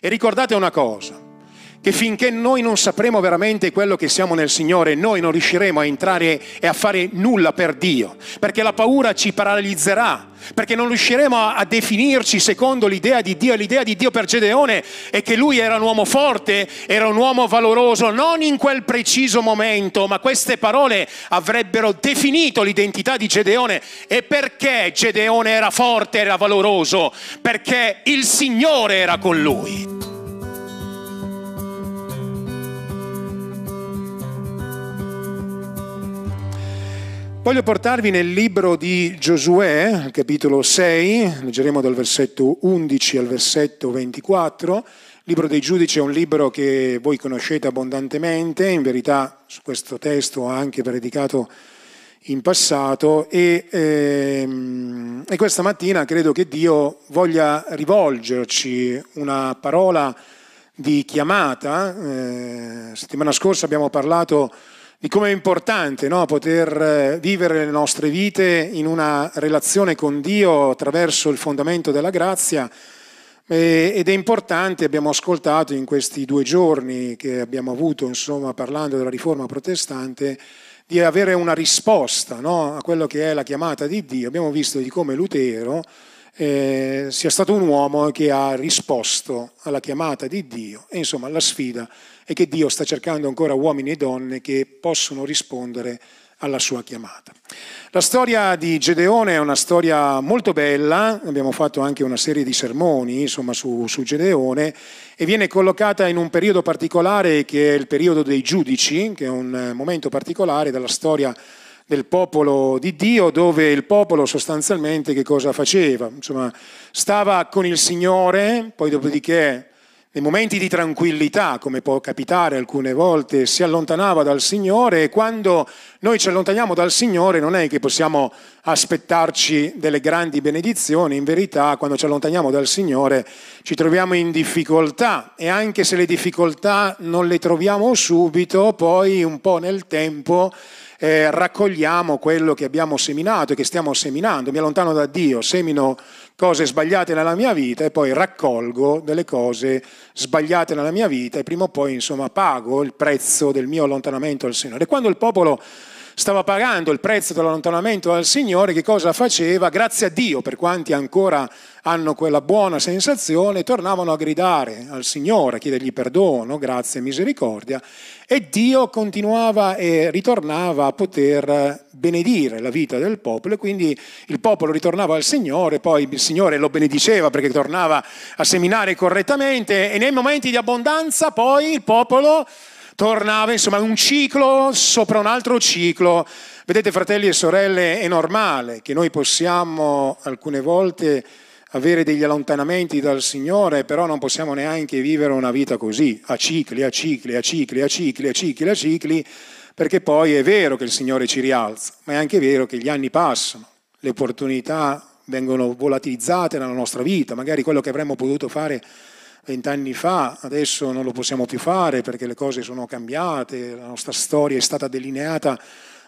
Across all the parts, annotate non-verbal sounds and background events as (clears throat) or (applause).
E ricordate una cosa, che finché noi non sapremo veramente quello che siamo nel Signore, noi non riusciremo a entrare e a fare nulla per Dio, perché la paura ci paralizzerà, perché non riusciremo a, definirci secondo l'idea di Dio. L'idea di Dio per Gedeone è che lui era un uomo forte, era un uomo valoroso, non in quel preciso momento, ma queste parole avrebbero definito l'identità di Gedeone. E perché Gedeone era forte, era valoroso? Perché il Signore era con lui. Voglio portarvi nel libro di Giosuè, capitolo 6, leggeremo dal versetto 11 al versetto 24. Il libro dei giudici è un libro che voi conoscete abbondantemente, in verità su questo testo ho anche predicato in passato e, ehm, e questa mattina credo che Dio voglia rivolgerci una parola di chiamata. Eh, settimana scorsa abbiamo parlato di come è importante no? poter eh, vivere le nostre vite in una relazione con Dio attraverso il fondamento della grazia ed è importante, abbiamo ascoltato in questi due giorni che abbiamo avuto, insomma, parlando della riforma protestante, di avere una risposta no? a quello che è la chiamata di Dio. Abbiamo visto di come Lutero eh, sia stato un uomo che ha risposto alla chiamata di Dio e insomma la sfida è che Dio sta cercando ancora uomini e donne che possono rispondere alla sua chiamata. La storia di Gedeone è una storia molto bella, abbiamo fatto anche una serie di sermoni insomma, su, su, Gedeone e viene collocata in un periodo particolare che è il periodo dei giudici, che è un momento particolare della storia del popolo di Dio, dove il popolo sostanzialmente che cosa faceva? Insomma, stava con il Signore, poi dopodiché nei momenti di tranquillità, come può capitare alcune volte, si allontanava dal Signore e quando noi ci allontaniamo dal Signore non è che possiamo aspettarci delle grandi benedizioni, in verità quando ci allontaniamo dal Signore ci troviamo in difficoltà e anche se le difficoltà non le troviamo subito, poi un po' nel tempo eh, raccogliamo quello che abbiamo seminato e che stiamo seminando. Mi allontano da Dio, semino cose sbagliate nella mia vita e poi raccolgo delle cose sbagliate nella mia vita e prima o poi insomma pago il prezzo del mio allontanamento al Signore. E quando il popolo stava pagando il prezzo dell'allontanamento dal Signore, che cosa faceva? Grazie a Dio, per quanti ancora hanno quella buona sensazione, tornavano a gridare al Signore, a chiedergli perdono, grazia e misericordia, e Dio continuava e ritornava a poter benedire la vita del popolo, e quindi il popolo ritornava al Signore, poi il Signore lo benediceva perché tornava a seminare correttamente, e nei momenti di abbondanza poi il popolo tornava, insomma, un ciclo sopra un altro ciclo. Vedete, fratelli e sorelle, è normale che noi possiamo alcune volte avere degli allontanamenti dal Signore, però non possiamo neanche vivere una vita così, a cicli, a cicli, a cicli, a cicli, a cicli, a cicli, perché poi è vero che il Signore ci rialza, ma è anche vero che gli anni passano, le opportunità vengono volatilizzate nella nostra vita, magari quello che avremmo potuto fare vent'anni fa, adesso non lo possiamo più fare perché le cose sono cambiate, la nostra storia è stata delineata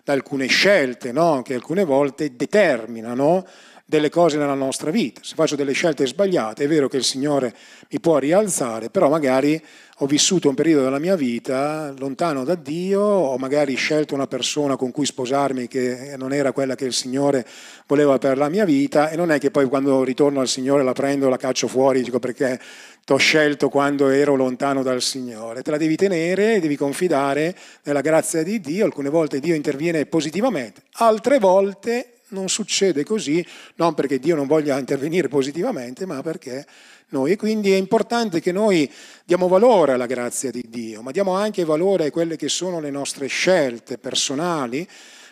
da alcune scelte no? che alcune volte determinano delle cose nella nostra vita. Se faccio delle scelte sbagliate, è vero che il Signore mi può rialzare, però magari ho vissuto un periodo della mia vita lontano da Dio, ho magari scelto una persona con cui sposarmi che non era quella che il Signore voleva per la mia vita e non è che poi quando ritorno al Signore la prendo, la caccio fuori, dico perché ti ho scelto quando ero lontano dal Signore. Te la devi tenere, devi confidare nella grazia di Dio. Alcune volte Dio interviene positivamente, altre volte non succede così, non perché Dio non voglia intervenire positivamente, ma perché noi. E quindi è importante che noi diamo valore alla grazia di Dio, ma diamo anche valore a quelle che sono le nostre scelte personali,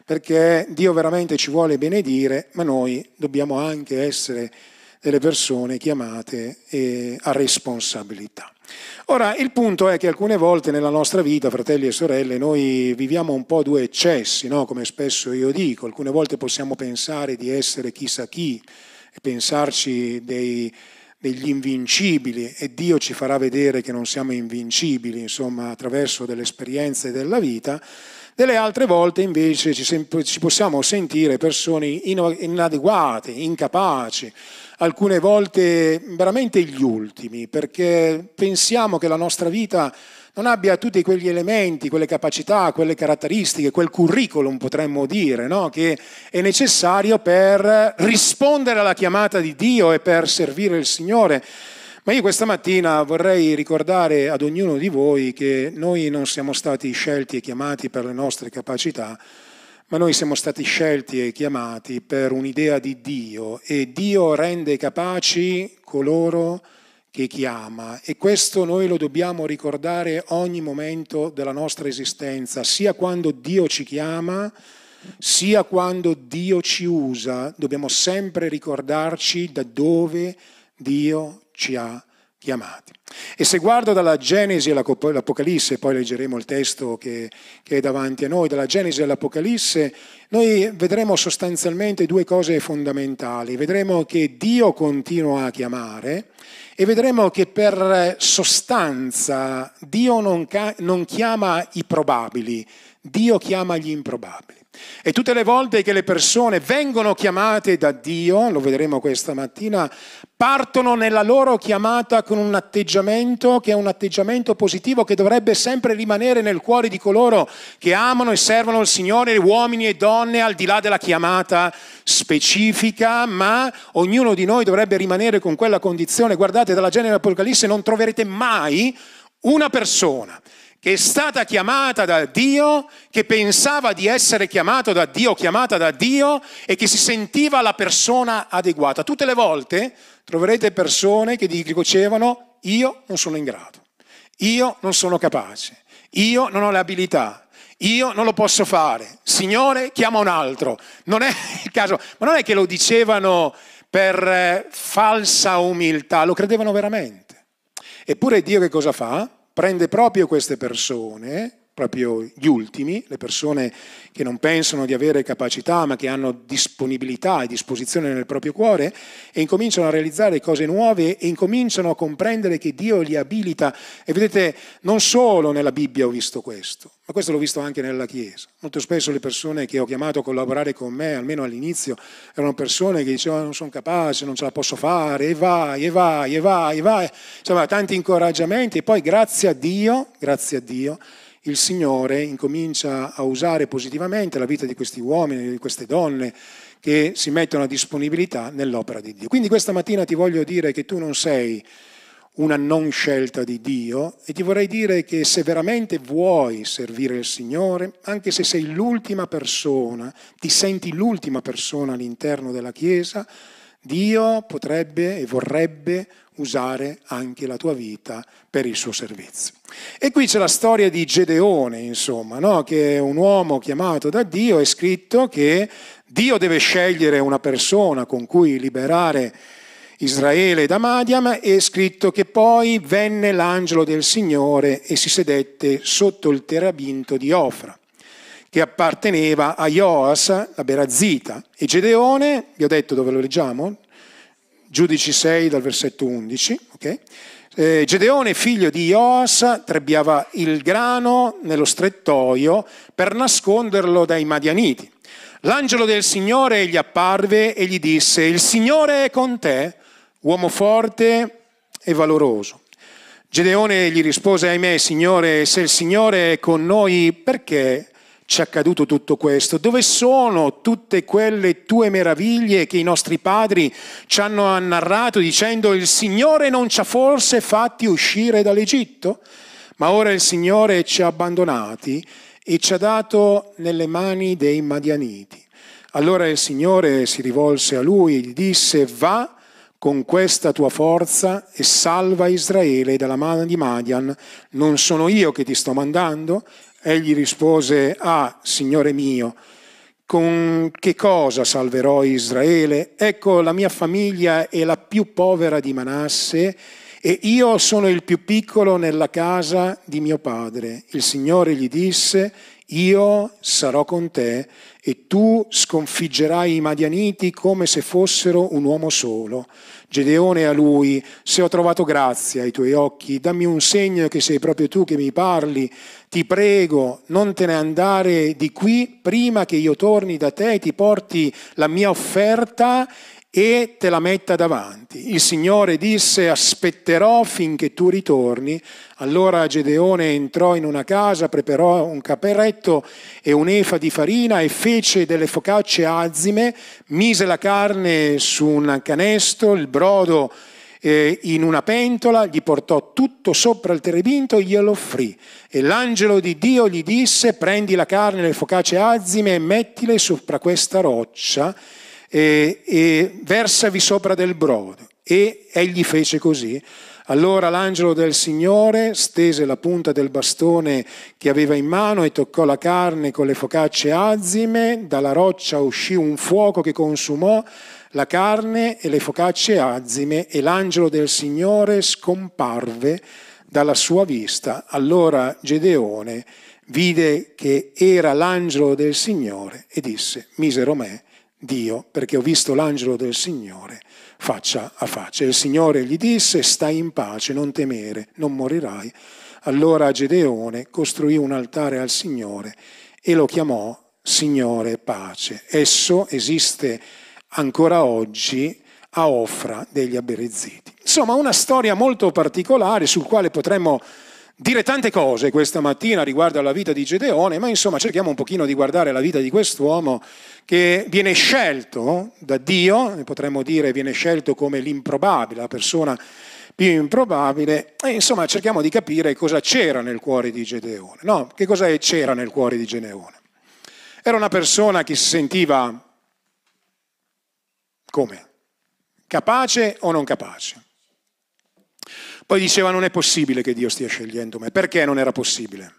perché Dio veramente ci vuole benedire, ma noi dobbiamo anche essere delle persone chiamate eh, a responsabilità. Ora, il punto è che alcune volte nella nostra vita, fratelli e sorelle, noi viviamo un po' due eccessi, no? come spesso io dico. Alcune volte possiamo pensare di essere chissà chi e pensarci dei, degli invincibili e Dio ci farà vedere che non siamo invincibili, insomma, attraverso delle esperienze della vita. Delle altre volte invece ci, ci possiamo sentire persone inadeguate, incapaci, alcune volte veramente gli ultimi, perché pensiamo che la nostra vita non abbia tutti quegli elementi, quelle capacità, quelle caratteristiche, quel curriculum potremmo dire, no? che è necessario per rispondere alla chiamata di Dio e per servire il Signore. Ma io questa mattina vorrei ricordare ad ognuno di voi che noi non siamo stati scelti e chiamati per le nostre capacità, ma noi siamo stati scelti e chiamati per un'idea di Dio e Dio rende capaci coloro che chiama e questo noi lo dobbiamo ricordare ogni momento della nostra esistenza, sia quando Dio ci chiama, sia quando Dio ci usa, dobbiamo sempre ricordarci da dove Dio ci ha chiamati. E se guardo dalla Genesi all'Apocalisse, poi leggeremo il testo che, che, è davanti a noi, dalla Genesi all'Apocalisse, noi vedremo sostanzialmente due cose fondamentali. Vedremo che Dio continua a chiamare e vedremo che per sostanza Dio non, non chiama i probabili, Dio chiama gli improbabili. E tutte le volte che le persone vengono chiamate da Dio, lo vedremo questa mattina, partono nella loro chiamata con un atteggiamento che è un atteggiamento positivo che dovrebbe sempre rimanere nel cuore di coloro che amano e servono il Signore, uomini e donne, al di là della chiamata specifica, ma ognuno di noi dovrebbe rimanere con quella condizione. Guardate, dalla genere Apocalisse non troverete mai una persona che è stata chiamata da Dio, che pensava di essere chiamato da Dio, chiamata da Dio e che si sentiva la persona adeguata. Tutte le volte troverete persone che dicevano io non sono in grado, io non sono capace, io non ho le abilità, io non lo posso fare, Signore chiama un altro. Non è il caso, ma non è che lo dicevano per eh, falsa umiltà, lo credevano veramente. Eppure Dio che cosa fa? Prende proprio queste persone, proprio gli ultimi, le persone che non pensano di avere capacità ma che hanno disponibilità e disposizione nel proprio cuore e incominciano a realizzare cose nuove e incominciano a comprendere che Dio li abilita. E vedete, non solo nella Bibbia ho visto questo, ma questo l'ho visto anche nella Chiesa. Molto spesso le persone che ho chiamato a collaborare con me, almeno all'inizio, erano persone che dicevano non sono capace, non ce la posso fare, e vai, e vai, e vai, e vai. Insomma, tanti incoraggiamenti e poi grazie a Dio, grazie a Dio, il Signore incomincia a usare positivamente la vita di questi uomini, di queste donne che si mettono a disponibilità nell'opera di Dio. Quindi questa mattina ti voglio dire che tu non sei una non scelta di Dio e ti vorrei dire che se veramente vuoi servire il Signore, anche se sei l'ultima persona, ti senti l'ultima persona all'interno della Chiesa, Dio potrebbe e vorrebbe usare anche la tua vita per il suo servizio. E qui c'è la storia di Gedeone, insomma, no? che è un uomo chiamato da Dio, è scritto che Dio deve scegliere una persona con cui liberare Israele da Madiam, è scritto che poi venne l'angelo del Signore e si sedette sotto il terabinto di Ofra che apparteneva a Joas, la Berazita. E Gedeone, vi ho detto dove lo leggiamo, Giudici 6 dal versetto 11, okay? eh, Gedeone, figlio di Joas, trebbiava il grano nello strettoio per nasconderlo dai Madianiti. L'angelo del Signore gli apparve e gli disse, il Signore è con te, uomo forte e valoroso. Gedeone gli rispose, ahimè, Signore, se il Signore è con noi, perché ci è accaduto tutto questo? Dove sono tutte quelle tue meraviglie che i nostri padri ci hanno narrato dicendo il Signore non ci ha forse fatti uscire dall'Egitto? Ma ora il Signore ci ha abbandonati e ci ha dato nelle mani dei Madianiti. Allora il Signore si rivolse a lui e gli disse va con questa tua forza e salva Israele dalla mano di Madian. Non sono io che ti sto mandando? Egli rispose, ah, Signore mio, con che cosa salverò Israele? Ecco, la mia famiglia è la più povera di Manasse e io sono il più piccolo nella casa di mio padre. Il Signore gli disse, io sarò con te e tu sconfiggerai i Madianiti come se fossero un uomo solo. Gedeone a lui, se ho trovato grazia ai tuoi occhi, dammi un segno che sei proprio tu che mi parli, ti prego, non te ne andare di qui prima che io torni da te e ti porti la mia offerta e te la metta davanti. Il Signore disse aspetterò finché tu ritorni. Allora Gedeone entrò in una casa, preparò un caperetto e un'efa di farina e fece delle focacce azime, mise la carne su un canestro, il brodo eh, in una pentola, gli portò tutto sopra il terebinto e glielo offrì. E l'angelo di Dio gli disse prendi la carne e le focacce azime e mettile sopra questa roccia e, e versavi sopra del brodo. E egli fece così. Allora l'angelo del Signore stese la punta del bastone che aveva in mano e toccò la carne con le focacce azime, dalla roccia uscì un fuoco che consumò la carne e le focacce azime e l'angelo del Signore scomparve dalla sua vista. Allora Gedeone vide che era l'angelo del Signore e disse, misero me Dio, perché ho visto l'angelo del Signore faccia a faccia. Il Signore gli disse, stai in pace, non temere, non morirai. Allora Gedeone costruì un altare al Signore e lo chiamò Signore pace. Esso esiste ancora oggi a Ofra degli Aberezziti. Insomma, una storia molto particolare sul quale potremmo dire tante cose questa mattina riguardo alla vita di Gedeone, ma insomma cerchiamo un pochino di guardare la vita di quest'uomo che viene scelto da Dio, potremmo dire viene scelto come l'improbabile, la persona più improbabile, e insomma cerchiamo di capire cosa c'era nel cuore di Gedeone, no? Che cosa c'era nel cuore di Gedeone? Era una persona che si sentiva come? Capace o non capace? Poi diceva non è possibile che Dio stia scegliendo me. Perché non era possibile?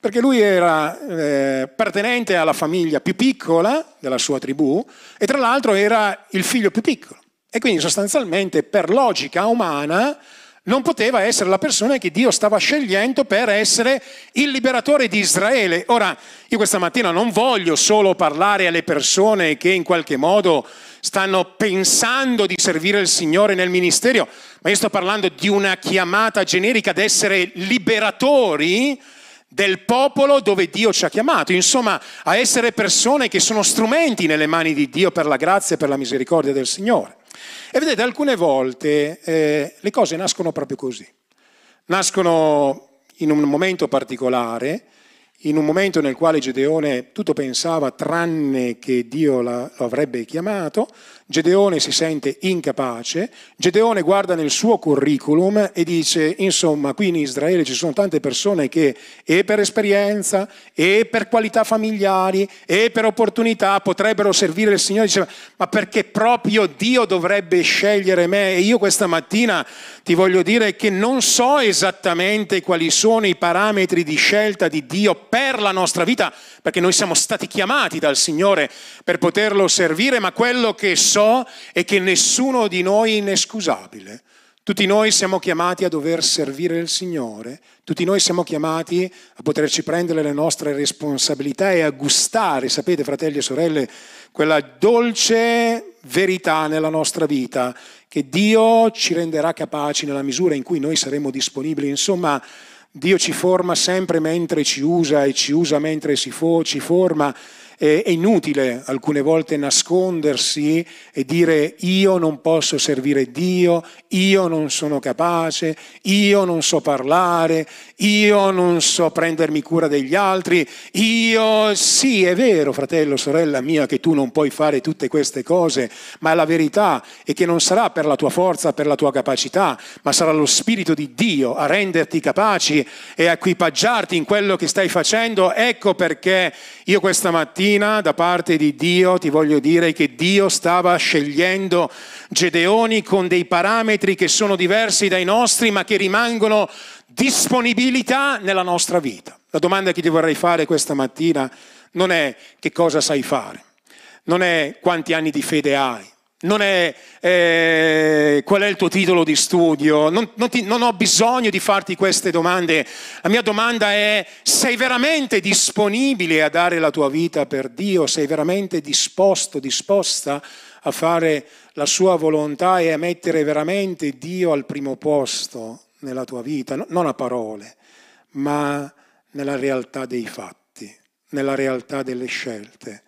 Perché lui era eh, appartenente alla famiglia più piccola della sua tribù e tra l'altro era il figlio più piccolo. E quindi sostanzialmente per logica umana non poteva essere la persona che Dio stava scegliendo per essere il liberatore di Israele. Ora, io questa mattina non voglio solo parlare alle persone che in qualche modo stanno pensando di servire il Signore nel ministero, ma io sto parlando di una chiamata generica ad essere liberatori del popolo dove Dio ci ha chiamato, insomma a essere persone che sono strumenti nelle mani di Dio per la grazia e per la misericordia del Signore. E vedete, alcune volte eh, le cose nascono proprio così, nascono in un momento particolare, in un momento nel quale Gedeone tutto pensava tranne che Dio lo avrebbe chiamato, Gedeone si sente incapace, Gedeone guarda nel suo curriculum e dice, insomma, qui in Israele ci sono tante persone che e per esperienza, e per qualità familiari, e per opportunità potrebbero servire il Signore. Diceva, ma perché proprio Dio dovrebbe scegliere me? E io questa mattina ti voglio dire che non so esattamente quali sono i parametri di scelta di Dio per la nostra vita, perché noi siamo stati chiamati dal Signore per poterlo servire, ma quello che so è che nessuno di noi è inescusabile. Tutti noi siamo chiamati a dover servire il Signore, tutti noi siamo chiamati a poterci prendere le nostre responsabilità e a gustare, sapete fratelli e sorelle, quella dolce verità nella nostra vita che Dio ci renderà capaci nella misura in cui noi saremo disponibili. Insomma, Dio ci forma sempre mentre ci usa e ci usa mentre fo- ci forma è inutile alcune volte nascondersi e dire io non posso servire Dio, io non sono capace, io non so parlare, io non so prendermi cura degli altri, io sì è vero fratello, sorella mia che tu non puoi fare tutte queste cose, ma la verità è che non sarà per la tua forza, per la tua capacità, ma sarà lo Spirito di Dio a renderti capaci e a equipaggiarti in quello che stai facendo. Ecco perché io questa mattina mattina da parte di Dio ti voglio dire che Dio stava scegliendo Gedeoni con dei parametri che sono diversi dai nostri ma che rimangono disponibilità nella nostra vita. La domanda che ti vorrei fare questa mattina non è che cosa sai fare, non è quanti anni di fede hai, non è eh, qual è il tuo titolo di studio, non, non, ti, non, ho bisogno di farti queste domande. La mia domanda è sei veramente disponibile a dare la tua vita per Dio? Sei veramente disposto, disposta a fare la sua volontà e a mettere veramente Dio al primo posto nella tua vita? No, non a parole, ma nella realtà dei fatti, nella realtà delle scelte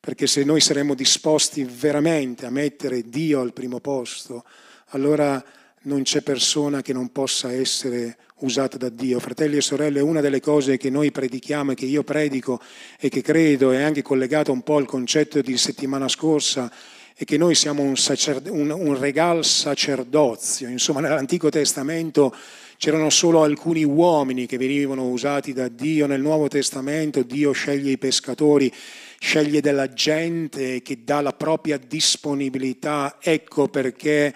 perché se noi saremo disposti veramente a mettere Dio al primo posto, allora non c'è persona che non possa essere usata da Dio. Fratelli e sorelle, una delle cose che noi predichiamo e che io predico e che credo è anche collegato un po' al concetto di settimana scorsa, è che noi siamo un, sacerd- un, un regal sacerdozio. Insomma, nell'Antico Testamento c'erano solo alcuni uomini che venivano usati da Dio, nel Nuovo Testamento Dio sceglie i pescatori sceglie della gente che dà la propria disponibilità. Ecco perché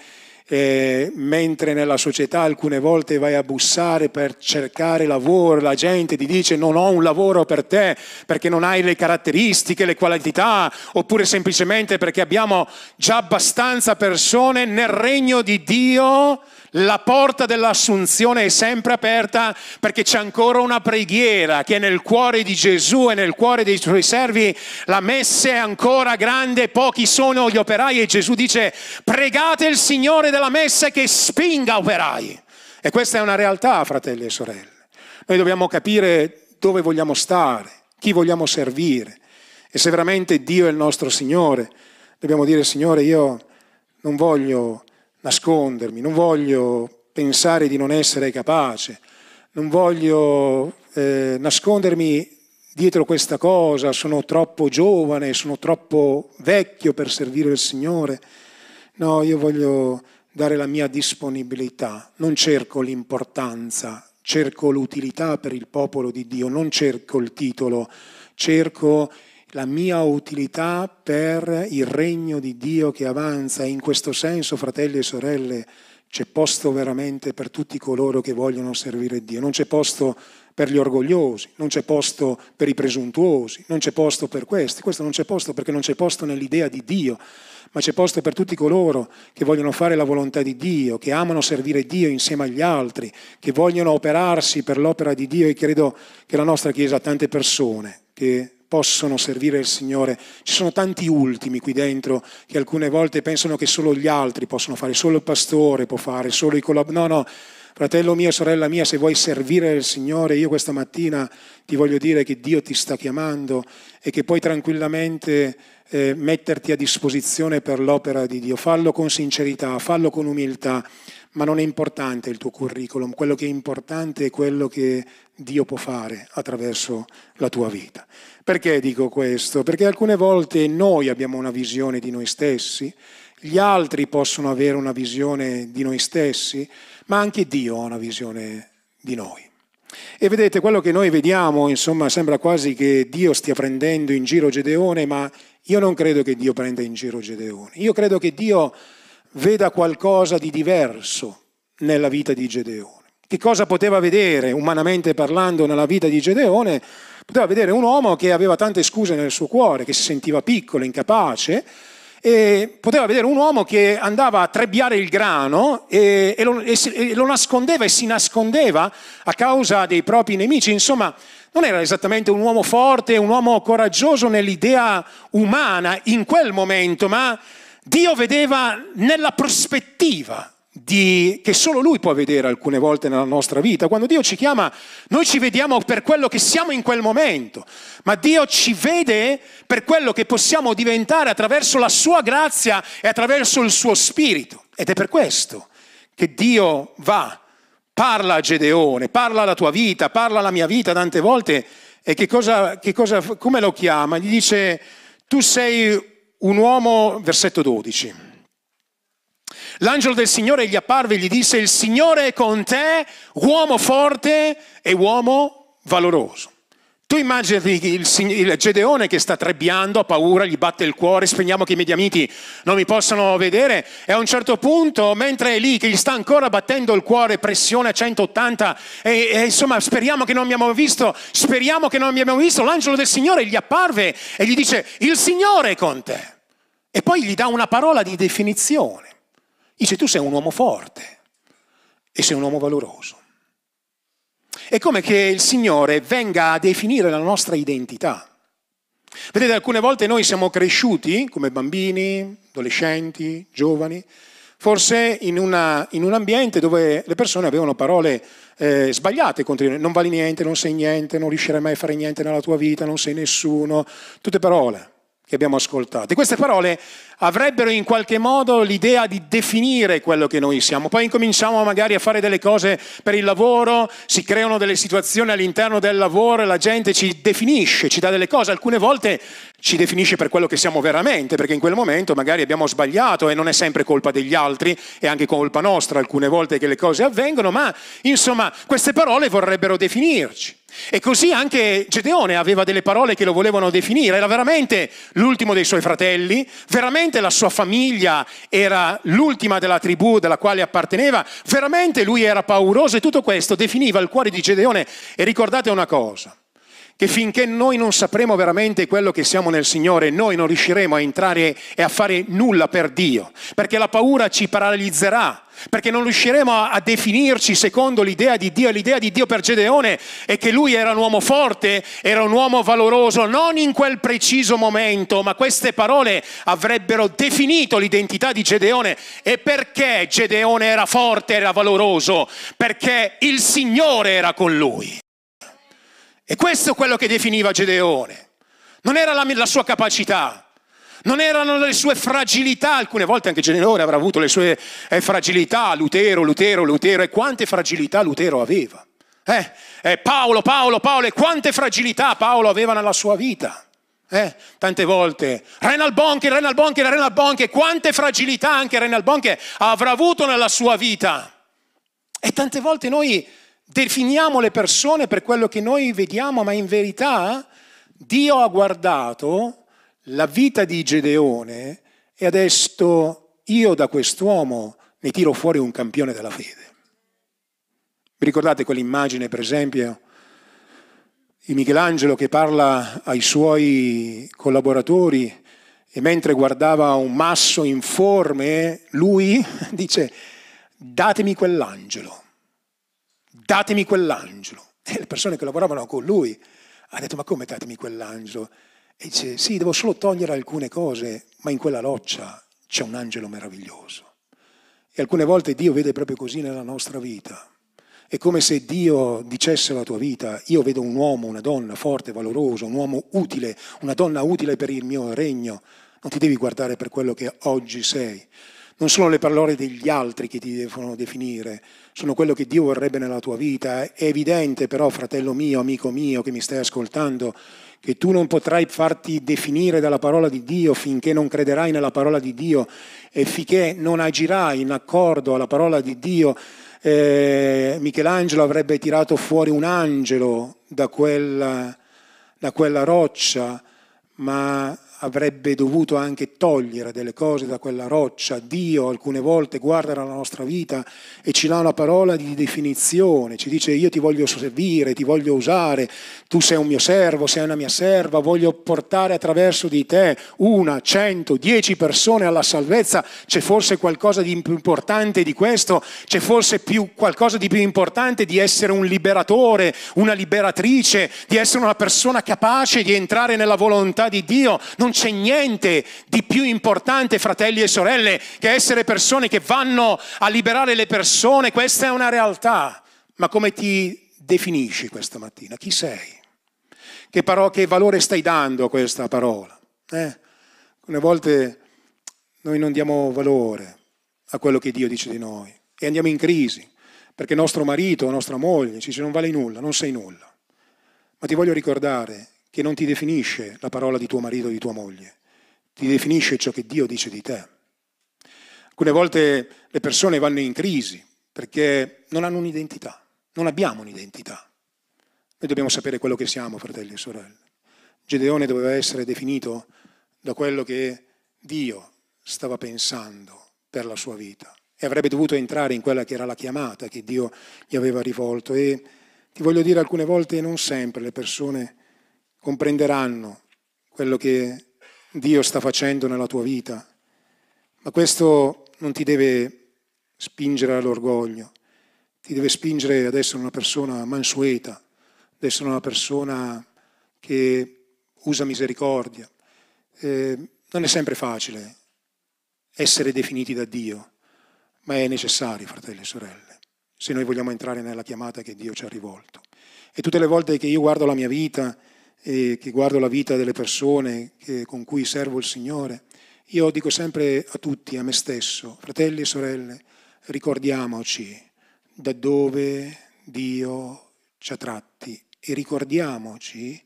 eh, mentre nella società alcune volte vai a bussare per cercare lavoro, la gente ti dice non ho un lavoro per te perché non hai le caratteristiche, le qualità, oppure semplicemente perché abbiamo già abbastanza persone nel regno di Dio la porta dell'assunzione è sempre aperta perché c'è ancora una preghiera che nel cuore di Gesù e nel cuore dei suoi servi la messa è ancora grande, pochi sono gli operai e Gesù dice pregate il Signore della messa che spinga operai. E questa è una realtà, fratelli e sorelle. Noi dobbiamo capire dove vogliamo stare, chi vogliamo servire. E se veramente Dio è il nostro Signore, dobbiamo dire Signore io non voglio nascondermi, non voglio pensare di non essere capace, non voglio eh, nascondermi dietro questa cosa, sono troppo giovane, sono troppo vecchio per servire il Signore. No, io voglio dare la mia disponibilità, non cerco l'importanza, cerco l'utilità per il popolo di Dio, non cerco il titolo, cerco la mia utilità per il regno di Dio che avanza. In questo senso, fratelli e sorelle, c'è posto veramente per tutti coloro che vogliono servire Dio. Non c'è posto per gli orgogliosi, non c'è posto per i presuntuosi, non c'è posto per questi. Questo non c'è posto perché non c'è posto nell'idea di Dio, ma c'è posto per tutti coloro che vogliono fare la volontà di Dio, che amano servire Dio insieme agli altri, che vogliono operarsi per l'opera di Dio e credo che la nostra Chiesa ha tante persone che possono servire il Signore. Ci sono tanti ultimi qui dentro che alcune volte pensano che solo gli altri possono fare, solo il pastore può fare, solo i collaboratori. No, no, fratello mio, sorella mia, se vuoi servire il Signore, io questa mattina ti voglio dire che Dio ti sta chiamando e che puoi tranquillamente eh, metterti a disposizione per l'opera di Dio. Fallo con sincerità, fallo con umiltà ma non è importante il tuo curriculum, quello che è importante è quello che Dio può fare attraverso la tua vita. Perché dico questo? Perché alcune volte noi abbiamo una visione di noi stessi, gli altri possono avere una visione di noi stessi, ma anche Dio ha una visione di noi. E vedete, quello che noi vediamo, insomma, sembra quasi che Dio stia prendendo in giro Gedeone, ma io non credo che Dio prenda in giro Gedeone. Io credo che Dio veda qualcosa di diverso nella vita di Gedeone. Che cosa poteva vedere, umanamente parlando, nella vita di Gedeone? Poteva vedere un uomo che aveva tante scuse nel suo cuore, che si sentiva piccolo, incapace, e poteva vedere un uomo che andava a trebbiare il grano e, e, lo, e, e, lo, nascondeva e si nascondeva a causa dei propri nemici. Insomma, non era esattamente un uomo forte, un uomo coraggioso nell'idea umana in quel momento, ma Dio vedeva nella prospettiva di, che solo Lui può vedere alcune volte nella nostra vita. Quando Dio ci chiama, noi ci vediamo per quello che siamo in quel momento, ma Dio ci vede per quello che possiamo diventare attraverso la Sua grazia e attraverso il Suo Spirito. Ed è per questo che Dio va, parla a Gedeone, parla alla tua vita, parla alla mia vita tante volte e che cosa, che cosa, come lo chiama? Gli dice, tu sei un uomo, versetto 12. L'angelo del Signore gli apparve e gli disse, il Signore è con te, uomo forte e uomo valoroso. Tu immagini il, il, Gedeone che sta trebbiando, ha paura, gli batte il cuore, spegniamo che i mediamiti non mi possano vedere e a un certo punto, mentre è lì che gli sta ancora battendo il cuore, pressione a 180 e, e insomma speriamo che non mi abbiamo visto, speriamo che non mi abbiamo visto, l'angelo del Signore gli apparve e gli dice il Signore è con te. E poi gli dà una parola di definizione. Dice tu sei un uomo forte e sei un uomo valoroso. È come che il Signore venga a definire la nostra identità. Vedete, alcune volte noi siamo cresciuti come bambini, adolescenti, giovani, forse in, una, in un ambiente dove le persone avevano parole eh, sbagliate contro di noi. Non vali niente, non sei niente, non riuscirai mai a fare niente nella tua vita, non sei nessuno. Tutte parole che abbiamo ascoltato. Queste parole avrebbero in qualche modo l'idea di definire quello che noi siamo. Poi incominciamo magari a fare delle cose per il lavoro, si creano delle situazioni all'interno del lavoro e la gente ci definisce, ci dà delle cose. Alcune volte ci definisce per quello che siamo veramente, perché in quel momento magari abbiamo sbagliato e non è sempre colpa degli altri, è anche colpa nostra alcune volte che le cose avvengono, ma insomma queste parole vorrebbero definirci. E così anche Gedeone aveva delle parole che lo volevano definire, era veramente l'ultimo dei suoi fratelli, veramente la sua famiglia era l'ultima della tribù della quale apparteneva, veramente lui era pauroso e tutto questo definiva il cuore di Gedeone. E ricordate una cosa, che finché noi non sapremo veramente quello che siamo nel Signore, noi non riusciremo a entrare e a fare nulla per Dio, perché la paura ci paralizzerà, perché non riusciremo a, definirci secondo l'idea di Dio. L'idea di Dio per Gedeone è che lui era un uomo forte, era un uomo valoroso, non in quel preciso momento, ma queste parole avrebbero definito l'identità di Gedeone. E perché Gedeone era forte, era valoroso? Perché il Signore era con lui. E questo è quello che definiva Gedeone. Non era la, la sua capacità, non erano le sue fragilità, alcune volte anche Gedeone avrà avuto le sue eh, fragilità, Lutero, Lutero, Lutero, e quante fragilità Lutero aveva. Eh, eh, Paolo, Paolo, Paolo, e quante fragilità Paolo aveva nella sua vita. Eh, tante volte, Renal Bonche, Renal Bonche, Renal Bonche, quante fragilità anche Renal Bonche avrà avuto nella sua vita. E tante volte noi definiamo le persone per quello che noi vediamo, ma in verità Dio ha guardato la vita di Gedeone e ha detto io da quest'uomo ne tiro fuori un campione della fede. Vi ricordate quell'immagine, per esempio, di Michelangelo che parla ai suoi collaboratori e mentre guardava un masso informe, lui (laughs) dice datemi quell'angelo datemi quell'angelo. E le persone che lavoravano con lui hanno detto, ma come datemi quell'angelo? E dice, sì, devo solo togliere alcune cose, ma in quella roccia c'è un angelo meraviglioso. E alcune volte Dio vede proprio così nella nostra vita. È come se Dio dicesse alla tua vita, io vedo un uomo, una donna forte, valoroso, un uomo utile, una donna utile per il mio regno. Non ti devi guardare per quello che oggi sei, non sono le parole degli altri che ti devono definire, sono quello che Dio vorrebbe nella tua vita. È evidente però, fratello mio, amico mio, che mi stai ascoltando, che tu non potrai farti definire dalla parola di Dio finché non crederai nella parola di Dio e finché non agirai in accordo alla parola di Dio. Eh, Michelangelo avrebbe tirato fuori un angelo da quella, da quella roccia, ma avrebbe dovuto anche togliere delle cose da quella roccia. Dio alcune volte guarda la nostra vita e ci dà una parola di definizione, ci dice io ti voglio servire, ti voglio usare, tu sei un mio servo, sei una mia serva, voglio portare attraverso di te una, cento, dieci persone alla salvezza. C'è forse qualcosa di più importante di questo? C'è forse più, qualcosa di più importante di essere un liberatore, una liberatrice, di essere una persona capace di entrare nella volontà di Dio? Non c'è niente di più importante, fratelli e sorelle, che essere persone che vanno a liberare le persone. Questa è una realtà. Ma come ti definisci questa mattina? Chi sei? Che, paro- che valore stai dando a questa parola? Eh? Alcune volte noi non diamo valore a quello che Dio dice di noi e andiamo in crisi perché nostro marito o nostra moglie ci dice non vale nulla, non sei nulla. Ma ti voglio ricordare che non ti definisce la parola di tuo marito o di tua moglie, ti definisce ciò che Dio dice di te. Alcune volte le persone vanno in crisi perché non hanno un'identità, non abbiamo un'identità. Noi dobbiamo sapere quello che siamo, fratelli e sorelle. Gedeone doveva essere definito da quello che Dio stava pensando per la sua vita e avrebbe dovuto entrare in quella che era la chiamata che Dio gli aveva rivolto. E ti voglio dire, alcune volte non sempre le persone comprenderanno quello che Dio sta facendo nella tua vita, ma questo non ti deve spingere all'orgoglio, ti deve spingere ad essere una persona mansueta, ad essere una persona che usa misericordia. Eh, non è sempre facile essere definiti da Dio, ma è necessario, fratelli e sorelle, se noi vogliamo entrare nella chiamata che Dio ci ha rivolto. E tutte le volte che io guardo la mia vita, e che guardo la vita delle persone che, con cui servo il Signore, io dico sempre a tutti, a me stesso, fratelli e sorelle, ricordiamoci da dove Dio ci ha tratti e ricordiamoci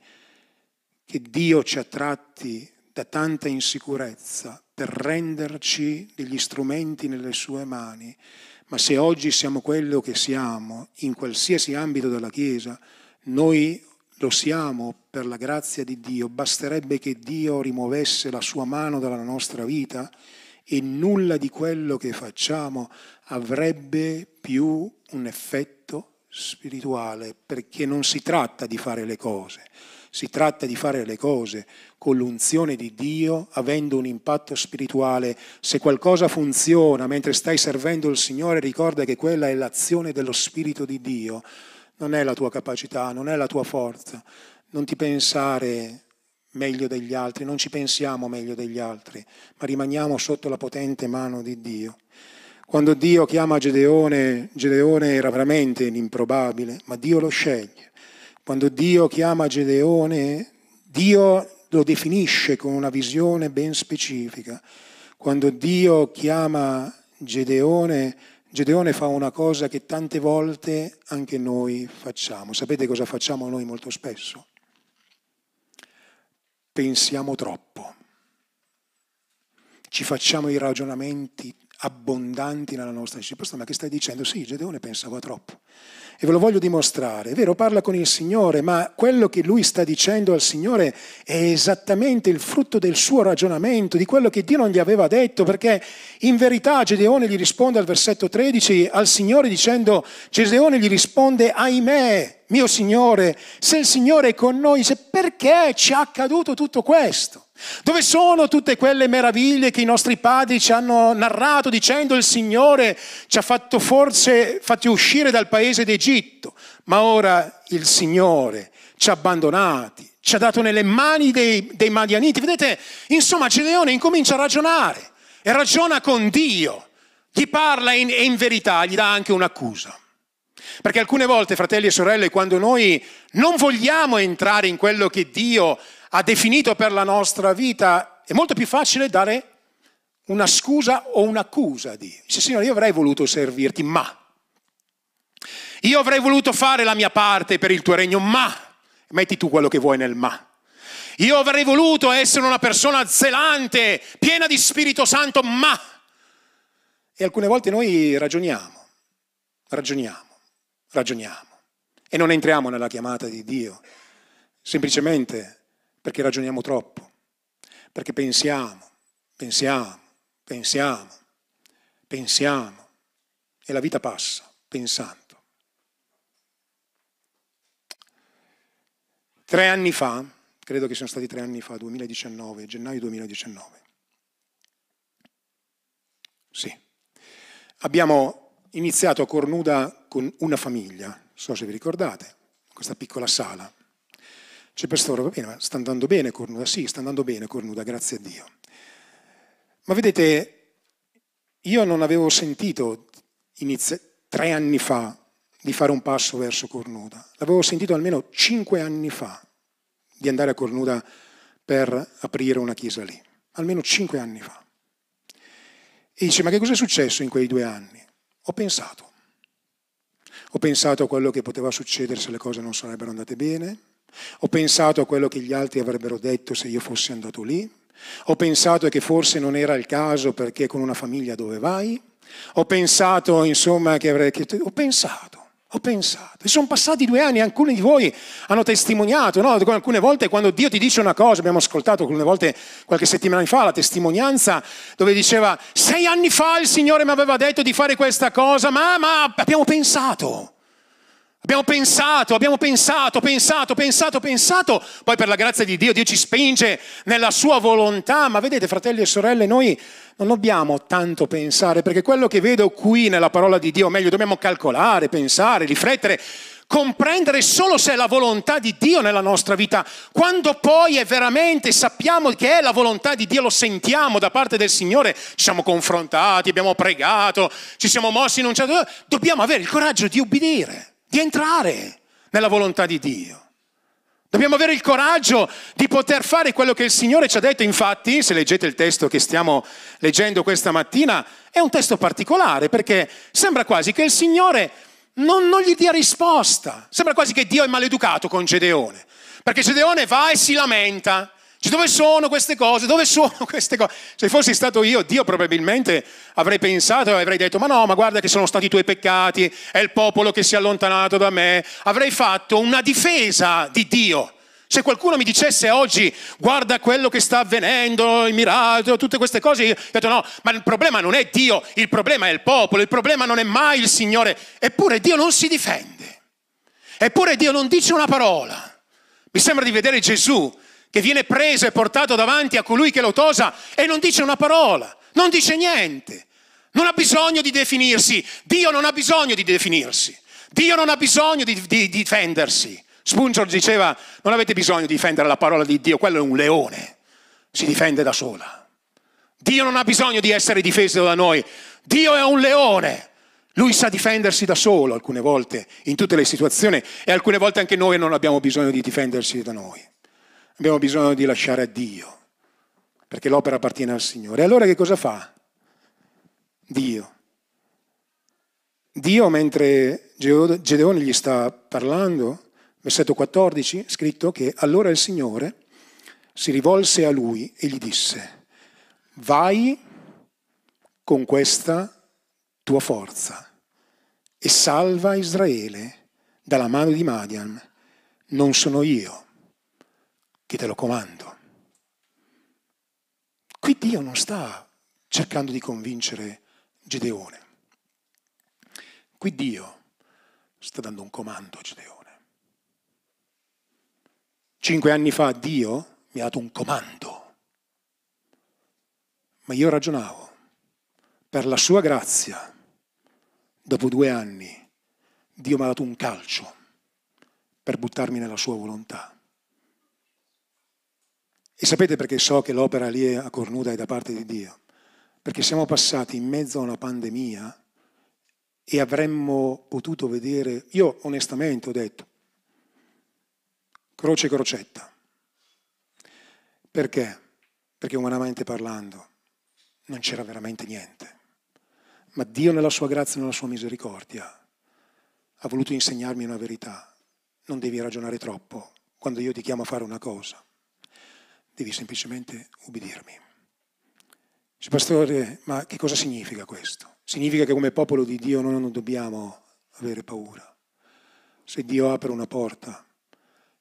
che Dio ci ha tratti da tanta insicurezza per renderci degli strumenti nelle sue mani. Ma se oggi siamo quello che siamo, in qualsiasi ambito della Chiesa, noi lo siamo per la grazia di Dio, basterebbe che Dio rimuovesse la sua mano dalla nostra vita e nulla di quello che facciamo avrebbe più un effetto spirituale, perché non si tratta di fare le cose, si tratta di fare le cose con l'unzione di Dio, avendo un impatto spirituale. Se qualcosa funziona mentre stai servendo il Signore, ricorda che quella è l'azione dello Spirito di Dio non è la tua capacità, non è la tua forza. Non ti pensare meglio degli altri, non ci pensiamo meglio degli altri, ma rimaniamo sotto la potente mano di Dio. Quando Dio chiama Gedeone, Gedeone era veramente l'improbabile, ma Dio lo sceglie. Quando Dio chiama Gedeone, Dio lo definisce con una visione ben specifica. Quando Dio chiama Gedeone, Gedeone fa una cosa che tante volte anche noi facciamo. Sapete cosa facciamo noi molto spesso? Pensiamo troppo. Ci facciamo i ragionamenti abbondanti nella nostra risposta. Ma che stai dicendo? Sì, Gedeone pensava troppo. E ve lo voglio dimostrare. È vero, parla con il Signore, ma quello che lui sta dicendo al Signore è esattamente il frutto del suo ragionamento, di quello che Dio non gli aveva detto, perché in verità Gedeone gli risponde al versetto 13 al Signore dicendo, Gedeone gli risponde, ahimè, mio Signore, se il Signore è con noi, perché ci è accaduto tutto questo? Dove sono tutte quelle meraviglie che i nostri padri ci hanno narrato dicendo il Signore ci ha fatto forse fatti uscire dal paese d'Egitto, ma ora il Signore ci ha abbandonati, ci ha dato nelle mani dei, dei Madianiti. Vedete, insomma, Gedeone incomincia a ragionare e ragiona con Dio, gli parla in, e in verità gli dà anche un'accusa. Perché alcune volte, fratelli e sorelle, quando noi non vogliamo entrare in quello che Dio ha definito per la nostra vita, è molto più facile dare una scusa o un'accusa a Dio. Dice, Signore, io avrei voluto servirti, ma. Io avrei voluto fare la mia parte per il tuo regno, ma. Metti tu quello che vuoi nel ma. Io avrei voluto essere una persona zelante, piena di Spirito Santo, ma. E alcune volte noi ragioniamo, ragioniamo, ragioniamo e non entriamo nella chiamata di Dio, semplicemente perché ragioniamo troppo, perché pensiamo, pensiamo, pensiamo, pensiamo e la vita passa pensando. Tre anni fa, credo che siano stati tre anni fa, 2019, gennaio 2019, sì, abbiamo iniziato a Cornuda con una famiglia, non so se vi ricordate, questa piccola sala c'è pastore, va bene, ma sta andando bene Cornuda? Sì, sta andando bene Cornuda, grazie a Dio. Ma vedete, io non avevo sentito inizio, tre anni fa di fare un passo verso Cornuda. L'avevo sentito almeno cinque anni fa di andare a Cornuda per aprire una chiesa lì. Almeno cinque anni fa. E dice, ma che cosa è successo in quei due anni? Ho pensato. Ho pensato a quello che poteva succedere se le cose non sarebbero andate bene, ho pensato a quello che gli altri avrebbero detto se io fossi andato lì. Ho pensato che forse non era il caso perché con una famiglia dove vai. Ho pensato, insomma, che avrei... Ho pensato. Ho pensato, e sono passati due anni, alcuni di voi hanno testimoniato, no? alcune volte quando Dio ti dice una cosa, abbiamo ascoltato alcune volte qualche settimana fa la testimonianza dove diceva sei anni fa il Signore mi aveva detto di fare questa cosa, ma, ma abbiamo pensato, Abbiamo pensato, abbiamo pensato, pensato, pensato, pensato, poi per la grazia di Dio Dio ci spinge nella sua volontà, ma vedete fratelli e sorelle, noi non dobbiamo tanto pensare, perché quello che vedo qui nella parola di Dio, o meglio, dobbiamo calcolare, pensare, riflettere, comprendere solo se è la volontà di Dio nella nostra vita. Quando poi è veramente sappiamo che è la volontà di Dio, lo sentiamo da parte del Signore, ci siamo confrontati, abbiamo pregato, ci siamo mossi in un certo... Dobbiamo avere il coraggio di ubbidire di entrare nella volontà di Dio. Dobbiamo avere il coraggio di poter fare quello che il Signore ci ha detto. Infatti, se leggete il testo che stiamo leggendo questa mattina, è un testo particolare perché sembra quasi che il Signore non, non gli dia risposta. Sembra quasi che Dio è maleducato con Gedeone. Perché Gedeone va e si lamenta. Dice, dove sono queste cose? Dove sono (laughs) queste cose? Se fossi stato io, Dio probabilmente avrei pensato e avrei detto, ma no, ma guarda che sono stati i tuoi peccati, è il popolo che si è allontanato da me. Avrei fatto una difesa di Dio. Se qualcuno mi dicesse oggi, guarda quello che sta avvenendo, il miracolo, tutte queste cose, io ho detto no, ma il problema non è Dio, il problema è il popolo, il problema non è mai il Signore. Eppure Dio non si difende. Eppure Dio non dice una parola. Mi sembra di vedere Gesù che viene preso e portato davanti a colui che lo tosa e non dice una parola, non dice niente. Non ha bisogno di definirsi, Dio non ha bisogno di definirsi, Dio non ha bisogno di, di, di difendersi. Spurgeon diceva, non avete bisogno di difendere la parola di Dio, quello è un leone, si difende da sola. Dio non ha bisogno di essere difeso da noi, Dio è un leone. Lui sa difendersi da solo alcune volte, in tutte le situazioni, e alcune volte anche noi non abbiamo bisogno di difendersi da noi. Abbiamo bisogno di lasciare a Dio, perché l'opera appartiene al Signore. E allora che cosa fa? Dio. Dio, mentre Gedeone gli sta parlando, versetto 14, scritto che allora il Signore si rivolse a lui e gli disse, vai con questa tua forza e salva Israele dalla mano di Madian. Non sono io che te lo comando. Qui Dio non sta cercando di convincere Gedeone. Qui Dio sta dando un comando a Gedeone. Cinque anni fa Dio mi ha dato un comando, ma io ragionavo, per la sua grazia, dopo due anni, Dio mi ha dato un calcio per buttarmi nella sua volontà. E sapete perché so che l'opera lì a Cornuda è da parte di Dio? Perché siamo passati in mezzo a una pandemia e avremmo potuto vedere, io onestamente ho detto, croce crocetta. Perché? Perché umanamente parlando non c'era veramente niente. Ma Dio nella sua grazia e nella sua misericordia ha voluto insegnarmi una verità. Non devi ragionare troppo quando io ti chiamo a fare una cosa devi semplicemente ubbidirmi. Dice, pastore, ma che cosa significa questo? Significa che come popolo di Dio noi non dobbiamo avere paura. Se Dio apre una porta,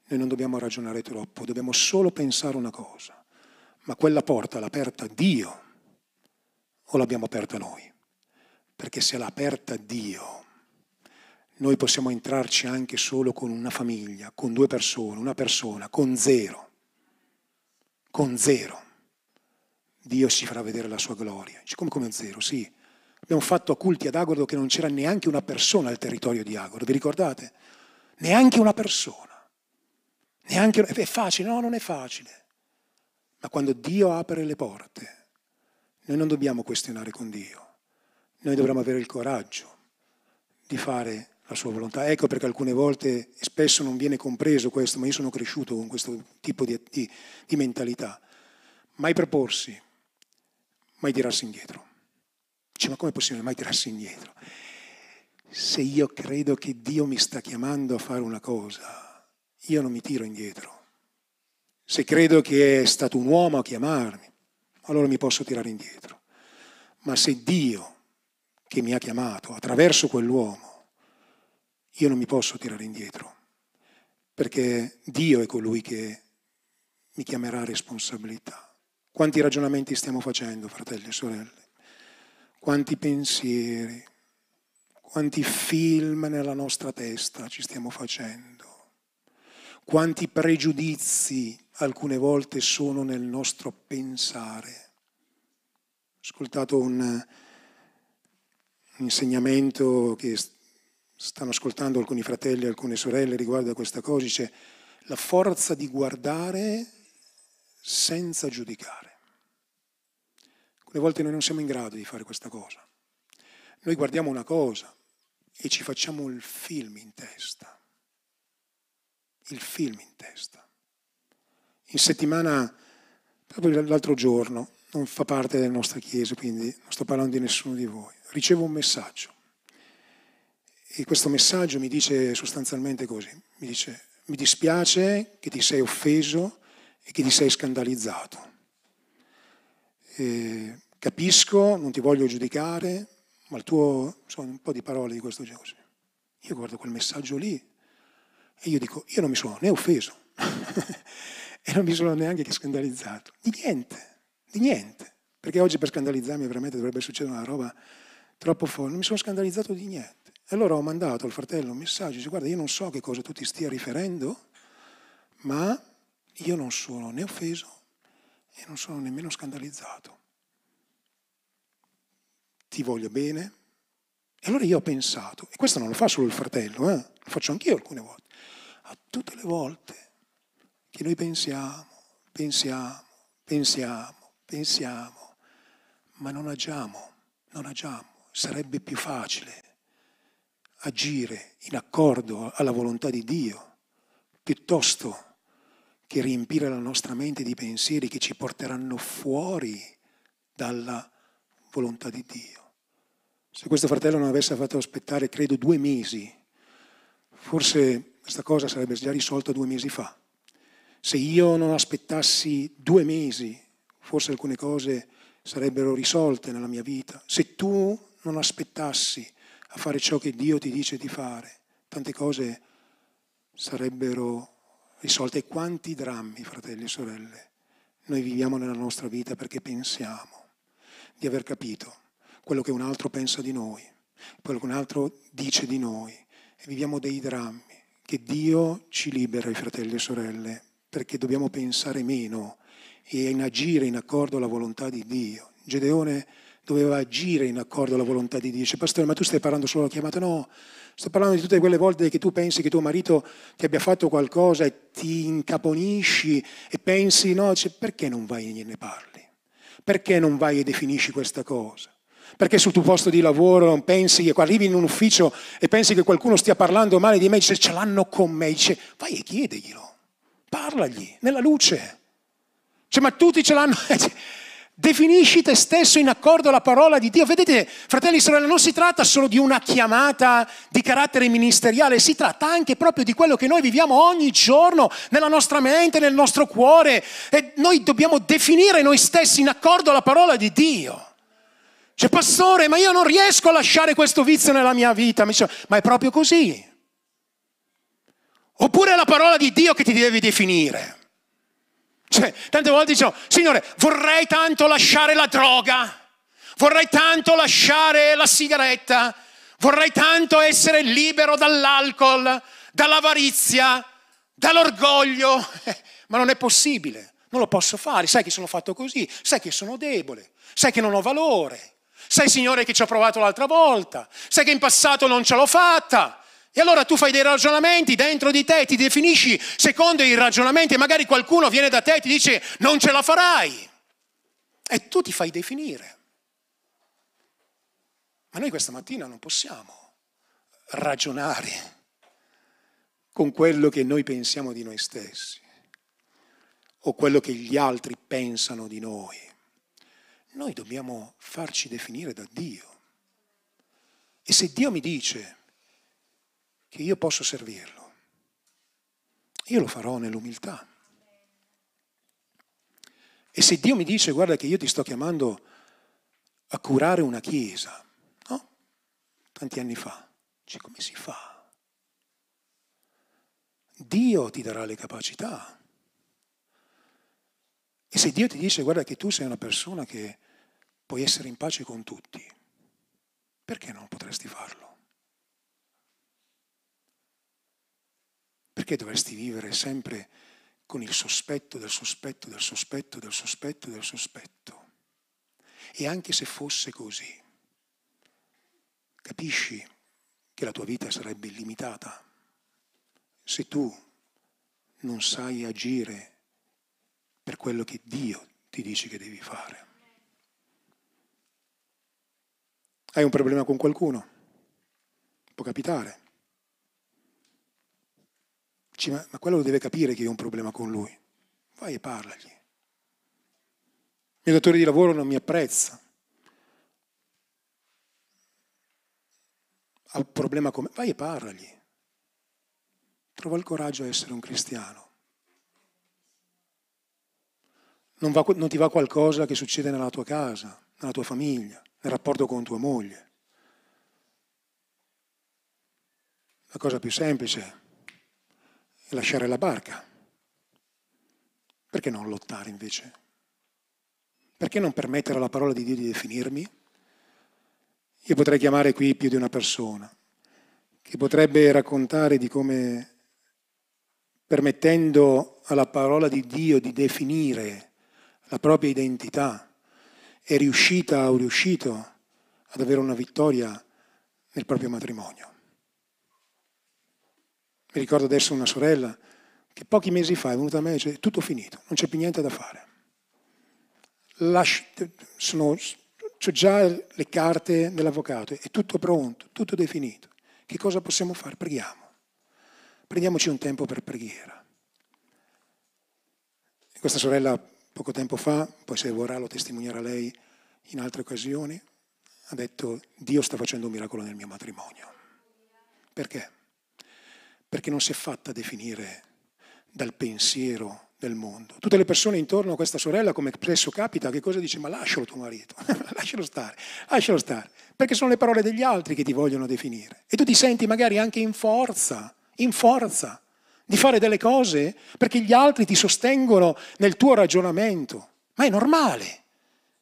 noi non dobbiamo ragionare troppo, dobbiamo solo pensare una cosa. Ma quella porta l'ha aperta Dio o l'abbiamo aperta noi? Perché se l'ha aperta Dio, noi possiamo entrarci anche solo con una famiglia, con due persone, una persona, con zero con zero. Dio ci farà vedere la sua gloria. Dice, come come zero? Sì. Abbiamo fatto culti ad Agordo che non c'era neanche una persona al territorio di Agordo, vi ricordate? Neanche una persona. Neanche, è facile? No, non è facile. Ma quando Dio apre le porte, noi non dobbiamo questionare con Dio. Noi dovremmo avere il coraggio di fare la sua volontà. Ecco perché alcune volte, spesso non viene compreso questo, ma io sono cresciuto con questo tipo di, di, di mentalità. Mai proporsi, mai tirarsi indietro. Dice, ma come è possibile mai tirarsi indietro? Se io credo che Dio mi sta chiamando a fare una cosa, io non mi tiro indietro. Se credo che è stato un uomo a chiamarmi, allora mi posso tirare indietro. Ma se Dio che mi ha chiamato attraverso quell'uomo io non mi posso tirare indietro, perché Dio è colui che mi chiamerà responsabilità. Quanti ragionamenti stiamo facendo, fratelli e sorelle? Quanti pensieri, quanti film nella nostra testa ci stiamo facendo, quanti pregiudizi alcune volte sono nel nostro pensare. Ho ascoltato un, un insegnamento che stanno ascoltando alcuni fratelli e alcune sorelle riguardo a questa cosa, dice la forza di guardare senza giudicare. Alcune volte noi non siamo in grado di fare questa cosa. Noi guardiamo una cosa e ci facciamo il film in testa. Il film in testa. In settimana, proprio l'altro giorno, non fa parte della nostra chiesa, quindi non sto parlando di nessuno di voi, ricevo un messaggio. E questo messaggio mi dice sostanzialmente così, mi dice mi dispiace che ti sei offeso e che ti sei scandalizzato. E capisco, non ti voglio giudicare, ma il tuo, sono un po' di parole di questo genere. Io guardo quel messaggio lì e io dico, io non mi sono né offeso (laughs) e non mi sono neanche scandalizzato. Di niente, di niente. Perché oggi per scandalizzarmi veramente dovrebbe succedere una roba troppo forte. Non mi sono scandalizzato di niente. E allora ho mandato al fratello un messaggio, dice guarda io non so che cosa tu ti stia riferendo, ma io non sono né offeso e non sono nemmeno scandalizzato ti voglio bene. E allora io ho pensato, e questo non lo fa solo il fratello, eh? lo faccio anch'io alcune volte, a tutte le volte che noi pensiamo, pensiamo, pensiamo, pensiamo, ma non agiamo, non agiamo, sarebbe più facile agire in accordo alla volontà di Dio piuttosto che riempire la nostra mente di pensieri che ci porteranno fuori dalla volontà di Dio. Se questo fratello non avesse fatto aspettare, credo, due mesi, forse questa cosa sarebbe già risolta due mesi fa. Se io non aspettassi due mesi, forse alcune cose sarebbero risolte nella mia vita. Se tu non aspettassi a fare ciò che Dio ti dice di fare, tante cose sarebbero risolte. Quanti drammi, fratelli e sorelle, noi viviamo nella nostra vita perché pensiamo di aver capito quello che un altro pensa di noi, quello che un altro dice di noi e viviamo dei drammi. Che Dio ci libera, fratelli e sorelle, perché dobbiamo pensare meno e in agire in accordo alla volontà di Dio. Gedeone doveva agire in accordo alla volontà di Dio. Dice, pastore, ma tu stai parlando solo della chiamata? No, sto parlando di tutte quelle volte che tu pensi che tuo marito ti abbia fatto qualcosa e ti incaponisci e pensi, no, dice, perché non vai e gliene parli? Perché non vai e definisci questa cosa? Perché sul tuo posto di lavoro non pensi arrivi in un ufficio e pensi che qualcuno stia parlando male di me, dice ce l'hanno con me, dice vai e chiedeglielo, parlagli nella luce. Cioè, ma tutti ce l'hanno. (laughs) Definisci te stesso in accordo alla parola di Dio. Vedete, fratelli e sorelle, non si tratta solo di una chiamata di carattere ministeriale, si tratta anche proprio di quello che noi viviamo ogni giorno nella nostra mente, nel nostro cuore. E noi dobbiamo definire noi stessi in accordo alla parola di Dio. Cioè, pastore, ma io non riesco a lasciare questo vizio nella mia vita. Ma è proprio così. Oppure è la parola di Dio che ti devi definire. Cioè, tante volte dicono, Signore, vorrei tanto lasciare la droga, vorrei tanto lasciare la sigaretta, vorrei tanto essere libero dall'alcol, dall'avarizia, dall'orgoglio, (laughs) ma non è possibile, non lo posso fare, sai che sono fatto così, sai che sono debole, sai che non ho valore. Sai, Signore, che ci ho provato l'altra volta. Sai che in passato non ce l'ho fatta. E allora tu fai dei ragionamenti dentro di te, ti definisci secondo i ragionamenti e magari qualcuno viene da te e ti dice non ce la farai. E tu ti fai definire. Ma noi questa mattina non possiamo ragionare con quello che noi pensiamo di noi stessi o quello che gli altri pensano di noi. Noi dobbiamo farci definire da Dio. E se Dio mi dice che io posso servirlo, io lo farò nell'umiltà. E se Dio mi dice, guarda che io ti sto chiamando a curare una chiesa, no? Tanti anni fa, dice come si fa? Dio ti darà le capacità. E se Dio ti dice, guarda che tu sei una persona che puoi essere in pace con tutti, perché non potresti farlo? Perché dovresti vivere sempre con il sospetto del sospetto del sospetto del sospetto del sospetto? E anche se fosse così, capisci che la tua vita sarebbe illimitata se tu non sai agire per quello che Dio ti dice che devi fare. Hai un problema con qualcuno? Può capitare. Ma, ma quello lo deve capire che io ho un problema con lui. Vai e parlagli. Il mio datore di lavoro non mi apprezza. Ha un problema con me. Vai e parlagli. Trova il coraggio a essere un cristiano. Non, va, non ti va qualcosa che succede nella tua casa, nella tua famiglia, nel rapporto con tua moglie. La cosa più semplice lasciare la barca. Perché non lottare invece? Perché non permettere alla parola di Dio di definirmi? Io potrei chiamare qui più di una persona che potrebbe raccontare di come, permettendo alla parola di Dio di definire la propria identità, è riuscita o riuscito ad avere una vittoria nel proprio matrimonio. Mi ricordo adesso una sorella che pochi mesi fa è venuta a me e dice tutto finito, non c'è più niente da fare. Lasci, sono, ho già le carte dell'avvocato, è tutto pronto, tutto definito. Che cosa possiamo fare? Preghiamo. Prendiamoci un tempo per preghiera. Questa sorella poco tempo fa, poi se vorrà lo testimoniera lei in altre occasioni, ha detto Dio sta facendo un miracolo nel mio matrimonio. Perché? Perché non si è fatta definire dal pensiero del mondo. Tutte le persone intorno a questa sorella, come spesso capita, che cosa dice? Ma lascialo tuo marito, (laughs) lascialo stare, lascialo stare, perché sono le parole degli altri che ti vogliono definire. E tu ti senti magari anche in forza, in forza di fare delle cose perché gli altri ti sostengono nel tuo ragionamento. Ma è normale,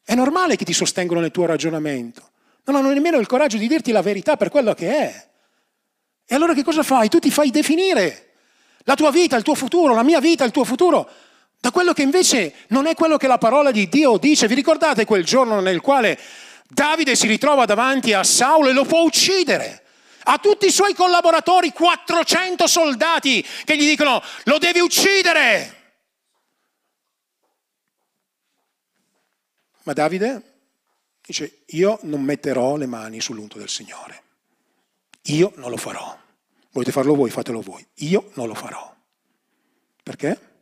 è normale che ti sostengono nel tuo ragionamento. Non hanno nemmeno il coraggio di dirti la verità per quello che è. E allora che cosa fai? Tu ti fai definire la tua vita, il tuo futuro, la mia vita, il tuo futuro, da quello che invece non è quello che la parola di Dio dice. Vi ricordate quel giorno nel quale Davide si ritrova davanti a Saulo e lo può uccidere? a tutti i suoi collaboratori 400 soldati che gli dicono lo devi uccidere. Ma Davide dice io non metterò le mani sull'unto del Signore. Io non lo farò. Volete farlo voi, fatelo voi. Io non lo farò. Perché?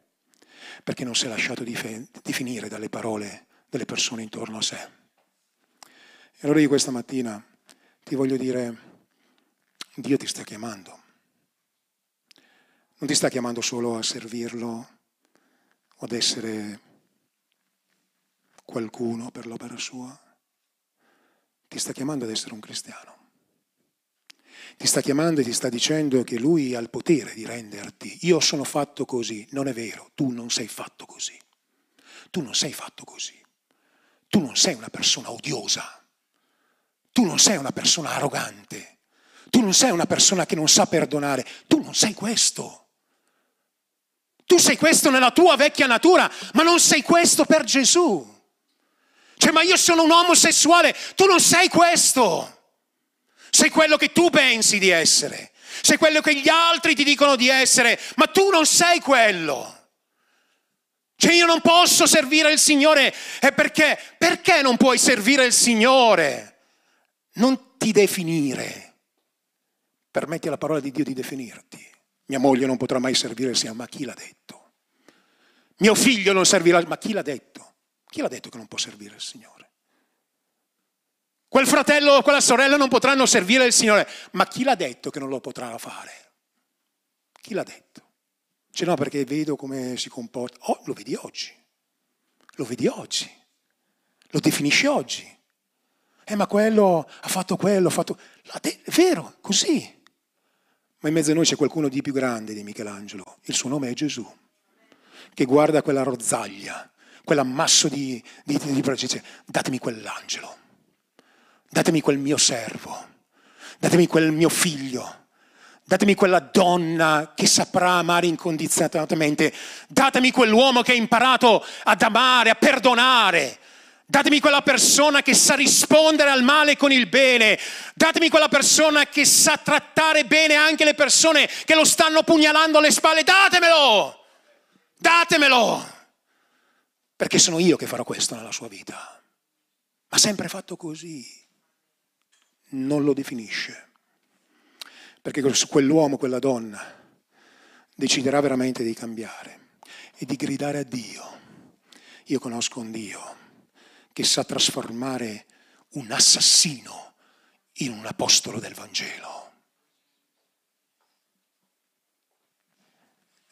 Perché non si è lasciato definire dalle parole delle persone intorno a sé. E allora io questa mattina ti voglio dire Dio ti sta chiamando. Non ti sta chiamando solo a servirlo o ad essere qualcuno per l'opera sua. Ti sta chiamando ad essere un cristiano. Ti sta chiamando e ti sta dicendo che lui ha il potere di renderti. Io sono fatto così. Non è vero, tu non sei fatto così. Tu non sei fatto così. Tu non sei una persona odiosa. Tu non sei una persona arrogante. Tu non sei una persona che non sa perdonare, tu non sei questo. Tu sei questo nella tua vecchia natura, ma non sei questo per Gesù. Cioè, ma io sono un omosessuale, tu non sei questo. Sei quello che tu pensi di essere. Sei quello che gli altri ti dicono di essere, ma tu non sei quello. Cioè io non posso servire il Signore. E perché? Perché non puoi servire il Signore? Non ti definire. Permetti alla parola di Dio di definirti. Mia moglie non potrà mai servire il Signore, ma chi l'ha detto? Mio figlio non servirà, ma chi l'ha detto? Chi l'ha detto che non può servire il Signore? Quel fratello o quella sorella non potranno servire il Signore, ma chi l'ha detto che non lo potranno fare? Chi l'ha detto? Cioè no, perché vedo come si comporta. Oh, lo vedi oggi. Lo vedi oggi. Lo definisci oggi. Eh, ma quello ha fatto quello, ha fatto... È vero, così. Ma in mezzo a noi c'è qualcuno di più grande di Michelangelo. Il suo nome è Gesù, che guarda quella rozzaglia, quell'ammasso di, di, di, di datemi quell'angelo, datemi quel mio servo, datemi quel mio figlio, Datemi quella donna che saprà amare incondizionatamente. Datemi quell'uomo che ha imparato ad amare, a perdonare. Datemi quella persona che sa rispondere al male con il bene. Datemi quella persona che sa trattare bene anche le persone che lo stanno pugnalando alle spalle. Datemelo! Datemelo! Perché sono io che farò questo nella sua vita. Ma sempre fatto così. Non lo definisce. Perché quell'uomo, quella donna, deciderà veramente di cambiare e di gridare a Dio. Io conosco un Dio che sa trasformare un assassino in un apostolo del Vangelo.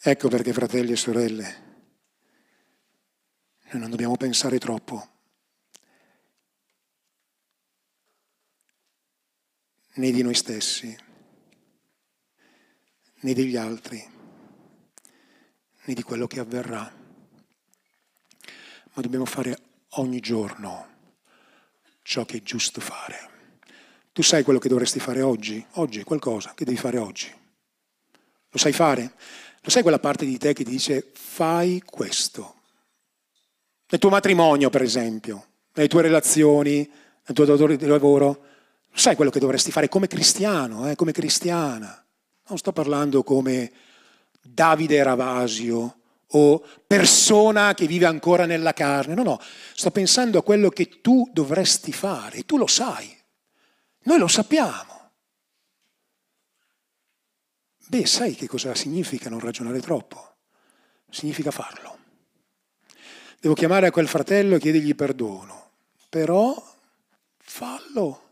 Ecco perché, fratelli e sorelle, noi non dobbiamo pensare troppo. Né di noi stessi, né degli altri, né di quello che avverrà. Ma dobbiamo fare ogni giorno ciò che è giusto fare. Tu sai quello che dovresti fare oggi? Oggi qualcosa che devi fare oggi. Lo sai fare? Lo sai quella parte di te che ti dice fai questo? Nel tuo matrimonio, per esempio, nelle tue relazioni, nel tuo datore di lavoro, sai quello che dovresti fare come cristiano, eh, come cristiana. Non sto parlando come Davide Ravasio, o persona che vive ancora nella carne. No, no, sto pensando a quello che tu dovresti fare, tu lo sai, noi lo sappiamo. Beh, sai che cosa significa non ragionare troppo? Significa farlo. Devo chiamare a quel fratello e chiedergli perdono, però fallo,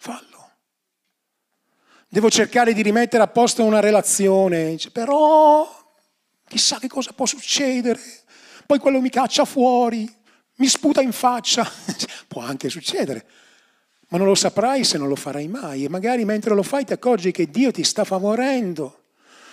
fallo. Devo cercare di rimettere a posto una relazione, però chissà che cosa può succedere, poi quello mi caccia fuori, mi sputa in faccia, (laughs) può anche succedere, ma non lo saprai se non lo farai mai e magari mentre lo fai ti accorgi che Dio ti sta favorendo.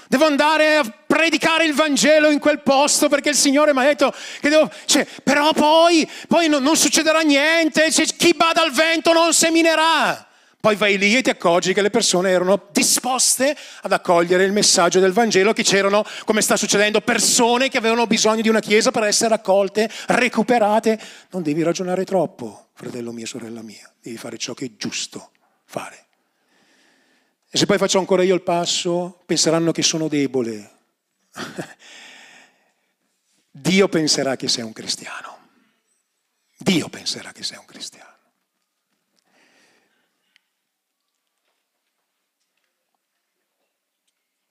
Devo andare a predicare il Vangelo in quel posto perché il Signore mi ha detto che devo... Cioè, però poi, poi non, non, succederà niente, cioè, chi bada al vento non seminerà. Poi vai lì e ti accorgi che le persone erano disposte ad accogliere il messaggio del Vangelo, che c'erano, come sta succedendo, persone che avevano bisogno di una chiesa per essere accolte, recuperate. Non devi ragionare troppo, fratello mio, sorella mia, devi fare ciò che è giusto fare. E se poi faccio ancora io il passo, penseranno che sono debole. (laughs) Dio penserà che sei un cristiano. Dio penserà che sei un cristiano.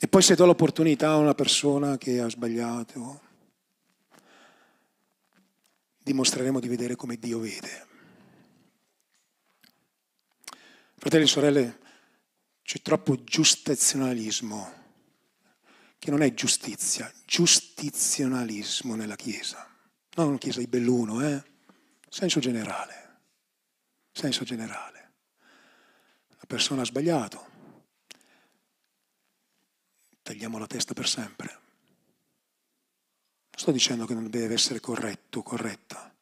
E poi se do l'opportunità a una persona che ha sbagliato, dimostreremo di vedere come Dio vede. Fratelli e sorelle, c'è troppo giustazionalismo, che non è giustizia, giustizionalismo nella Chiesa. Non una Chiesa di Belluno, eh? Senso generale. Senso generale. La persona ha sbagliato tagliamo la testa per sempre. Non sto dicendo che non deve essere corretto, corretta,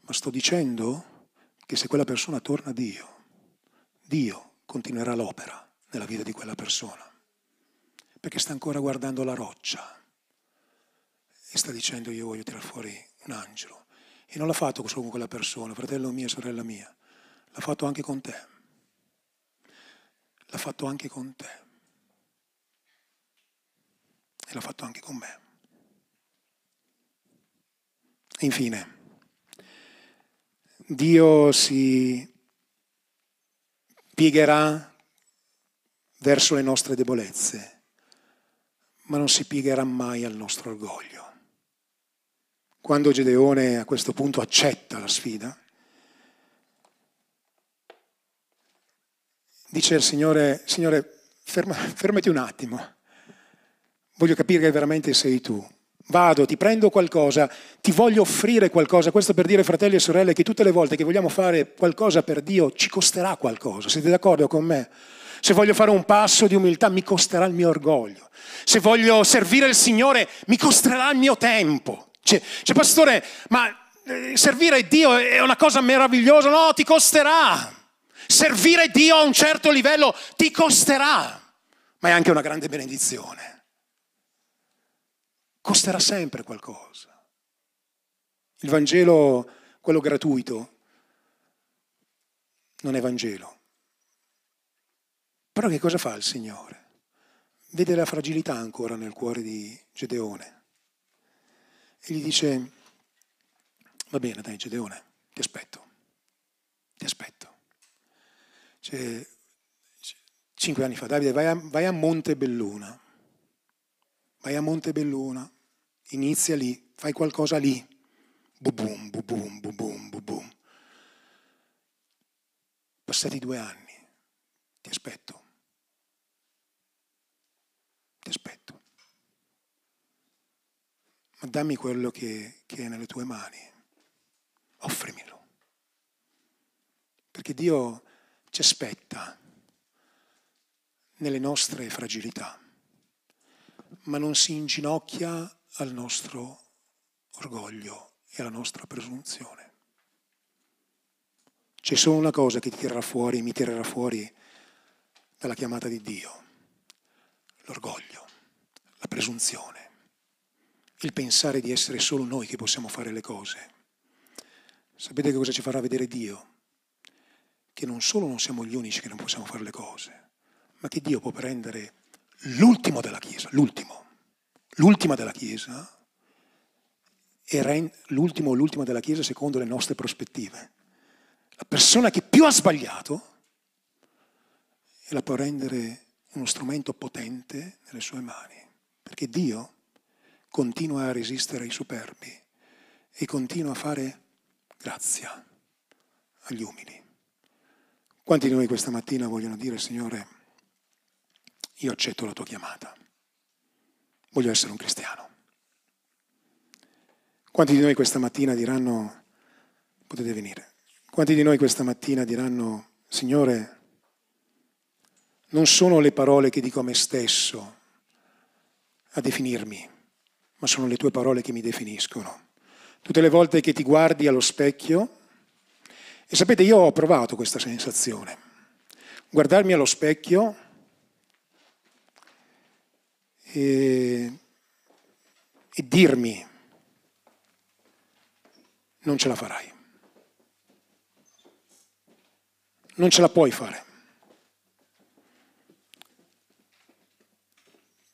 ma sto dicendo che se quella persona torna a Dio, Dio continuerà l'opera nella vita di quella persona, perché sta ancora guardando la roccia e sta dicendo io voglio tirare fuori un angelo. E non l'ha fatto solo con quella persona, fratello mio, sorella mia, l'ha fatto anche con te. L'ha fatto anche con te e l'ha fatto anche con me. Infine, Dio si piegherà verso le nostre debolezze, ma non si piegherà mai al nostro orgoglio. Quando Gedeone a questo punto accetta la sfida, dice al Signore, Signore, ferma, fermati un attimo voglio capire che veramente sei tu. Vado, ti prendo qualcosa, ti voglio offrire qualcosa. Questo per dire, fratelli e sorelle, che tutte le volte che vogliamo fare qualcosa per Dio ci costerà qualcosa. Siete d'accordo con me? Se voglio fare un passo di umiltà mi costerà il mio orgoglio. Se voglio servire il Signore mi costerà il mio tempo. Cioè, cioè pastore, ma eh, servire Dio è una cosa meravigliosa? No, ti costerà. Servire Dio a un certo livello ti costerà. ma è anche una grande benedizione. Costerà sempre qualcosa. Il Vangelo, quello gratuito, non è Vangelo. Però che cosa fa il Signore? Vede la fragilità ancora nel cuore di Gedeone e gli dice, va bene dai Gedeone, ti aspetto, ti aspetto. Cioè, cinque anni fa, Davide, vai a, vai a Montebelluna, vai a Montebelluna, inizia lì, fai qualcosa lì, bubum, bubum, bubum, bubum. Passati due anni, ti aspetto, ti aspetto. Ma dammi quello che, che è nelle tue mani, offrimelo. Perché Dio ci aspetta nelle nostre fragilità, ma non si inginocchia al nostro orgoglio e alla nostra presunzione. C'è solo una cosa che ti tirerà fuori, mi tirerà fuori dalla chiamata di Dio, l'orgoglio, la presunzione, il pensare di essere solo noi che possiamo fare le cose. Sapete che cosa ci farà vedere Dio? Che non solo non siamo gli unici che non possiamo fare le cose, ma che Dio può prendere l'ultimo della Chiesa, l'ultimo, l'ultima della Chiesa, e l'ultimo o l'ultima della Chiesa secondo le nostre prospettive. La persona che più ha sbagliato e la può rendere uno strumento potente nelle sue mani, perché Dio continua a resistere ai superbi e continua a fare grazia agli umili. Quanti di noi questa mattina vogliono dire, Signore, io accetto la tua chiamata, voglio essere un cristiano? Quanti di noi questa mattina diranno, potete venire, quanti di noi questa mattina diranno, Signore, non sono le parole che dico a me stesso a definirmi, ma sono le tue parole che mi definiscono. Tutte le volte che ti guardi allo specchio, e sapete, io ho provato questa sensazione, guardarmi allo specchio e, e dirmi, non ce la farai, non ce la puoi fare.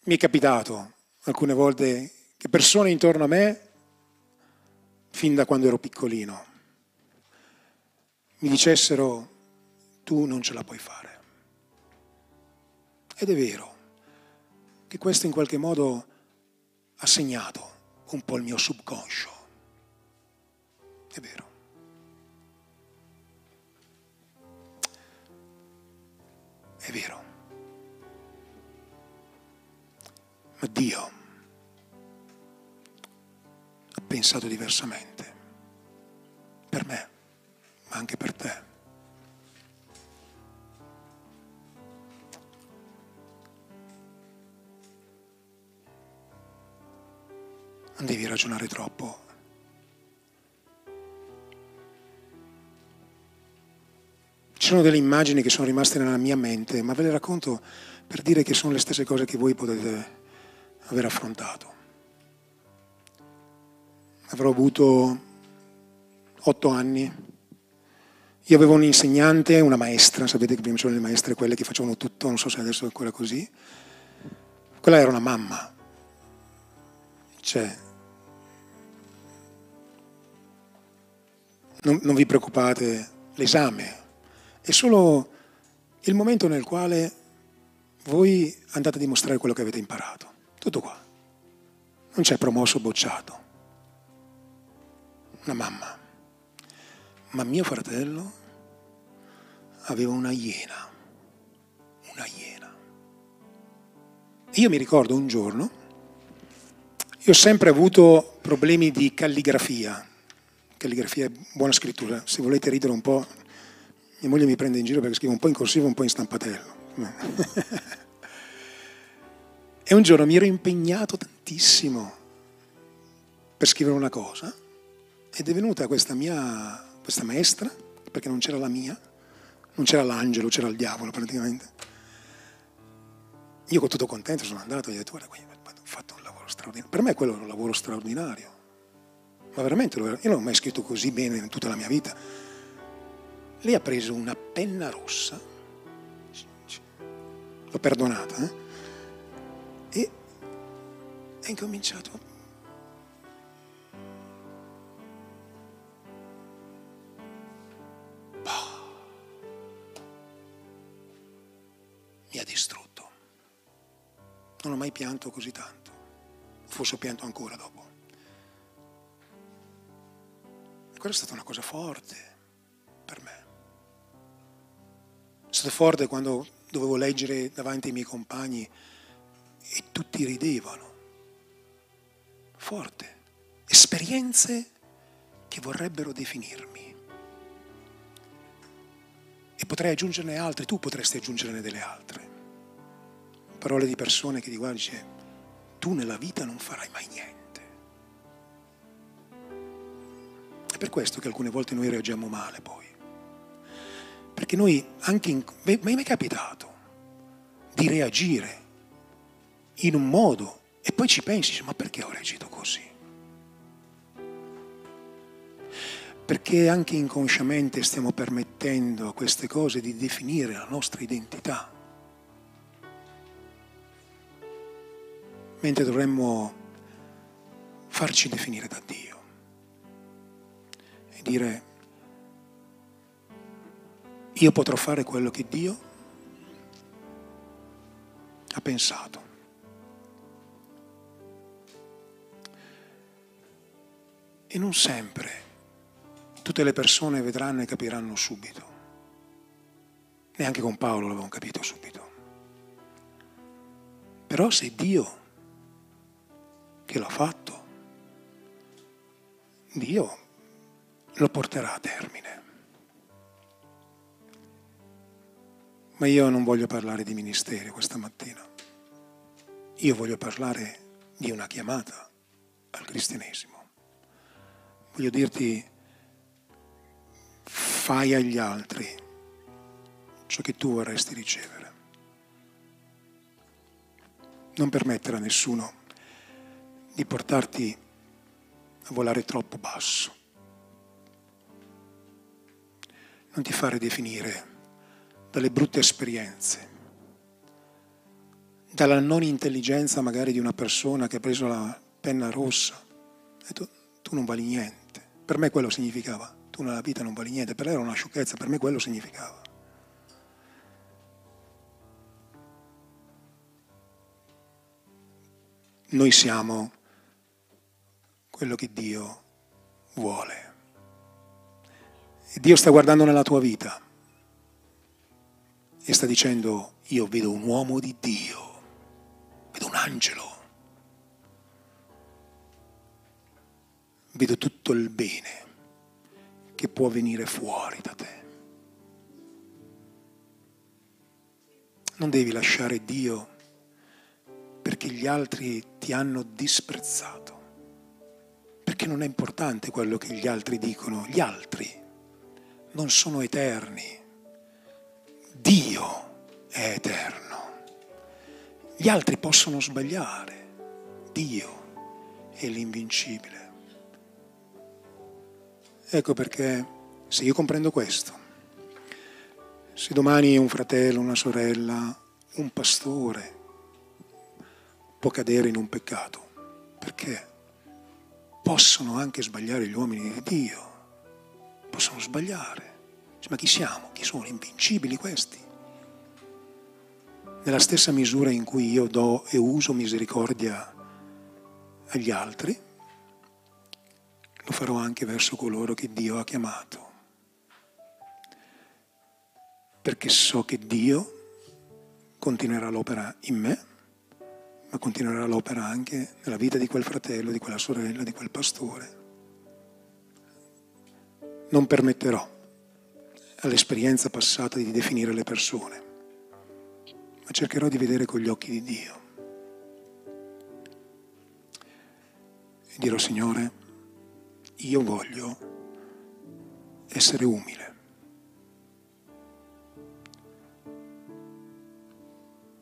Mi è capitato alcune volte che persone intorno a me, fin da quando ero piccolino, mi dicessero tu non ce la puoi fare. Ed è vero che questo in qualche modo ha segnato un po' il mio subconscio. È vero. È vero. Ma Dio ha pensato diversamente, per me, ma anche per te. Non devi ragionare troppo. Ci sono delle immagini che sono rimaste nella mia mente, ma ve le racconto per dire che sono le stesse cose che voi potete aver affrontato. Avrò avuto otto anni. Io avevo un insegnante, una maestra, sapete che prima c'erano le maestre, quelle che facevano tutto, non so se adesso è ancora così. Quella era una mamma. Cioè, non, non vi preoccupate, l'esame è solo il momento nel quale voi andate a dimostrare quello che avete imparato. Tutto qua. Non c'è promosso o bocciato. Una mamma. Ma mio fratello aveva una iena. Una iena. Io mi ricordo un giorno, io ho sempre avuto problemi di calligrafia. Calligrafia è buona scrittura. Se volete ridere un po', mia moglie mi prende in giro perché scrivo un po' in corsivo e un po' in stampatello. (laughs) E un giorno mi ero impegnato tantissimo per scrivere una cosa ed è venuta questa mia, questa maestra, perché non c'era la mia, non c'era l'angelo, c'era il diavolo praticamente. Io tutto contento sono andato e ho detto guarda, ho fatto un lavoro straordinario. Per me quello era un lavoro straordinario. Ma veramente, io non ho mai scritto così bene in tutta la mia vita. Lei ha preso una penna rossa, l'ho perdonata, eh? e ha incominciato mi ha distrutto. Non ho mai pianto così tanto. Forse ho pianto ancora dopo. Quella è stata una cosa forte per me. È stato forte quando dovevo leggere davanti ai miei compagni e tutti ridevano. Forte. Esperienze che vorrebbero definirmi. E potrei aggiungerne altre, tu potresti aggiungerne delle altre. Parole di persone che ti guardano e dice, tu nella vita non farai mai niente. È per questo che alcune volte noi reagiamo male poi. Perché noi anche in... Mi è mai capitato di reagire in un modo e poi ci pensi, ma perché ho reagito così? Perché anche inconsciamente stiamo permettendo a queste cose di definire la nostra identità. Mentre dovremmo farci definire da Dio dire io potrò fare quello che Dio ha pensato. E non sempre tutte le persone vedranno e capiranno subito. Neanche con Paolo l'avevamo capito subito. Però se Dio che l'ha fatto, Dio lo porterà a termine. Ma io non voglio parlare di ministeri questa mattina. Io voglio parlare di una chiamata al cristianesimo. Voglio dirti, fai agli altri ciò che tu vorresti ricevere. Non permettere a nessuno di portarti a volare troppo basso. Non ti fare definire dalle brutte esperienze, dalla non intelligenza magari di una persona che ha preso la penna rossa. Ha detto, tu non vali niente. Per me quello significava, tu nella vita non vali niente. Per lei era una sciocchezza, per me quello significava. Noi siamo quello che Dio vuole. Dio sta guardando nella tua vita e sta dicendo, io vedo un uomo di Dio, vedo un angelo, vedo tutto il bene che può venire fuori da te. Non devi lasciare Dio perché gli altri ti hanno disprezzato, perché non è importante quello che gli altri dicono, gli altri non sono eterni. Dio è eterno. Gli altri possono sbagliare. Dio è l'invincibile. Ecco perché se io comprendo questo, se domani un fratello, una sorella, un pastore può cadere in un peccato, perché possono anche sbagliare gli uomini di Dio possono sbagliare. Ma chi siamo? Chi sono? Invincibili questi. Nella stessa misura in cui io do e uso misericordia agli altri, lo farò anche verso coloro che Dio ha chiamato. Perché so che Dio continuerà l'opera in me, ma continuerà l'opera anche nella vita di quel fratello, di quella sorella, di quel pastore non permetterò all'esperienza passata di definire le persone, ma cercherò di vedere con gli occhi di Dio. E dirò, Signore, io voglio essere umile.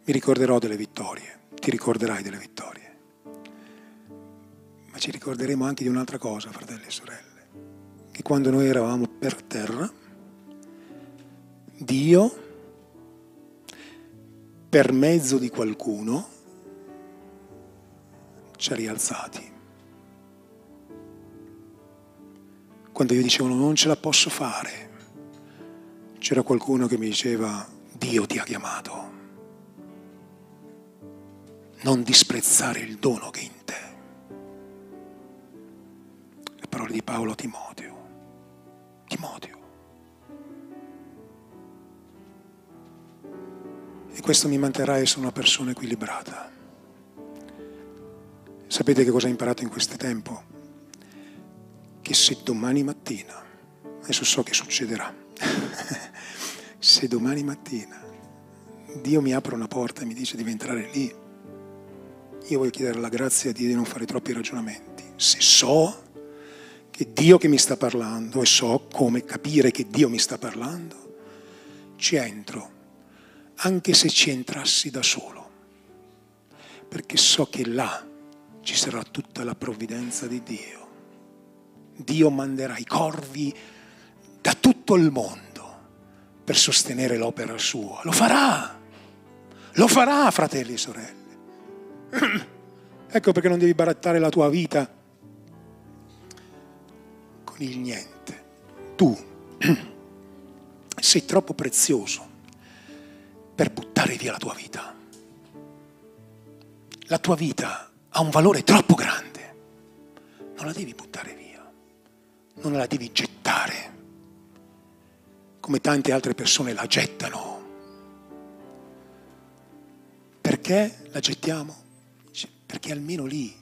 Mi ricorderò delle vittorie, ti ricorderai delle vittorie. Ma ci ricorderemo anche di un'altra cosa, fratelli e sorelle, che quando noi eravamo per terra, Dio, per mezzo di qualcuno, ci ha rialzati. Quando io dicevo non ce la posso fare, c'era qualcuno che mi diceva Dio ti ha chiamato. Non disprezzare il dono che in te. Le parole di Paolo a Timoteo. Timoteo. E questo mi manterrà essere una persona equilibrata. Sapete che cosa ho imparato in questo tempo? che se domani mattina, adesso so che succederà, (laughs) se domani mattina Dio mi apre una porta e mi dice di entrare lì, io voglio chiedere la grazia di non fare troppi ragionamenti. Se so che Dio che mi sta parlando e so come capire che Dio mi sta parlando, ci entro, anche se ci entrassi da solo, perché so che là ci sarà tutta la provvidenza di Dio Dio manderà i corvi da tutto il mondo per sostenere l'opera sua. Lo farà, lo farà, fratelli e sorelle. (clears throat) Ecco perché non devi barattare la tua vita con il niente. Tu (clears throat) sei troppo prezioso per buttare via la tua vita. La tua vita ha un valore troppo grande. Non la devi buttare via non la devi gettare come tante altre persone la gettano. Perché la gettiamo? Perché almeno lì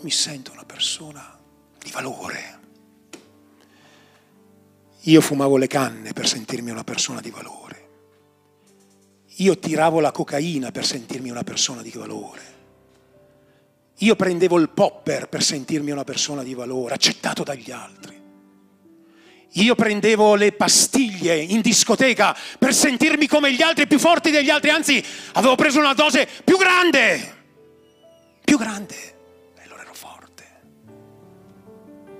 mi sento una persona di valore. Io fumavo le canne per sentirmi una persona di valore. Io tiravo la cocaina per sentirmi una persona di valore. Io prendevo il popper per sentirmi una persona di valore, accettato dagli altri. Io prendevo le pastiglie in discoteca per sentirmi come gli altri, più forti degli altri, anzi avevo preso una dose più grande, più grande, e allora ero forte.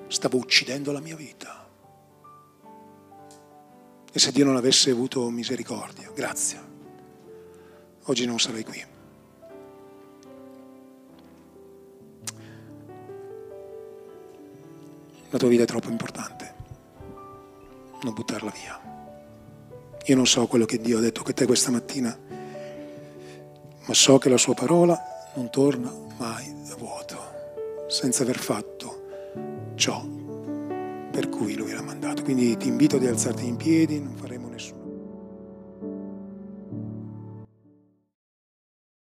Stavo uccidendo la mia vita. E se Dio non avesse avuto misericordia, grazie, oggi non sarei qui. La tua vita è troppo importante. Non buttarla via. Io non so quello che Dio ha detto a te questa mattina, ma so che la sua parola non torna mai a vuoto, senza aver fatto ciò per cui lui l'ha mandato. Quindi ti invito ad alzarti in piedi, non faremo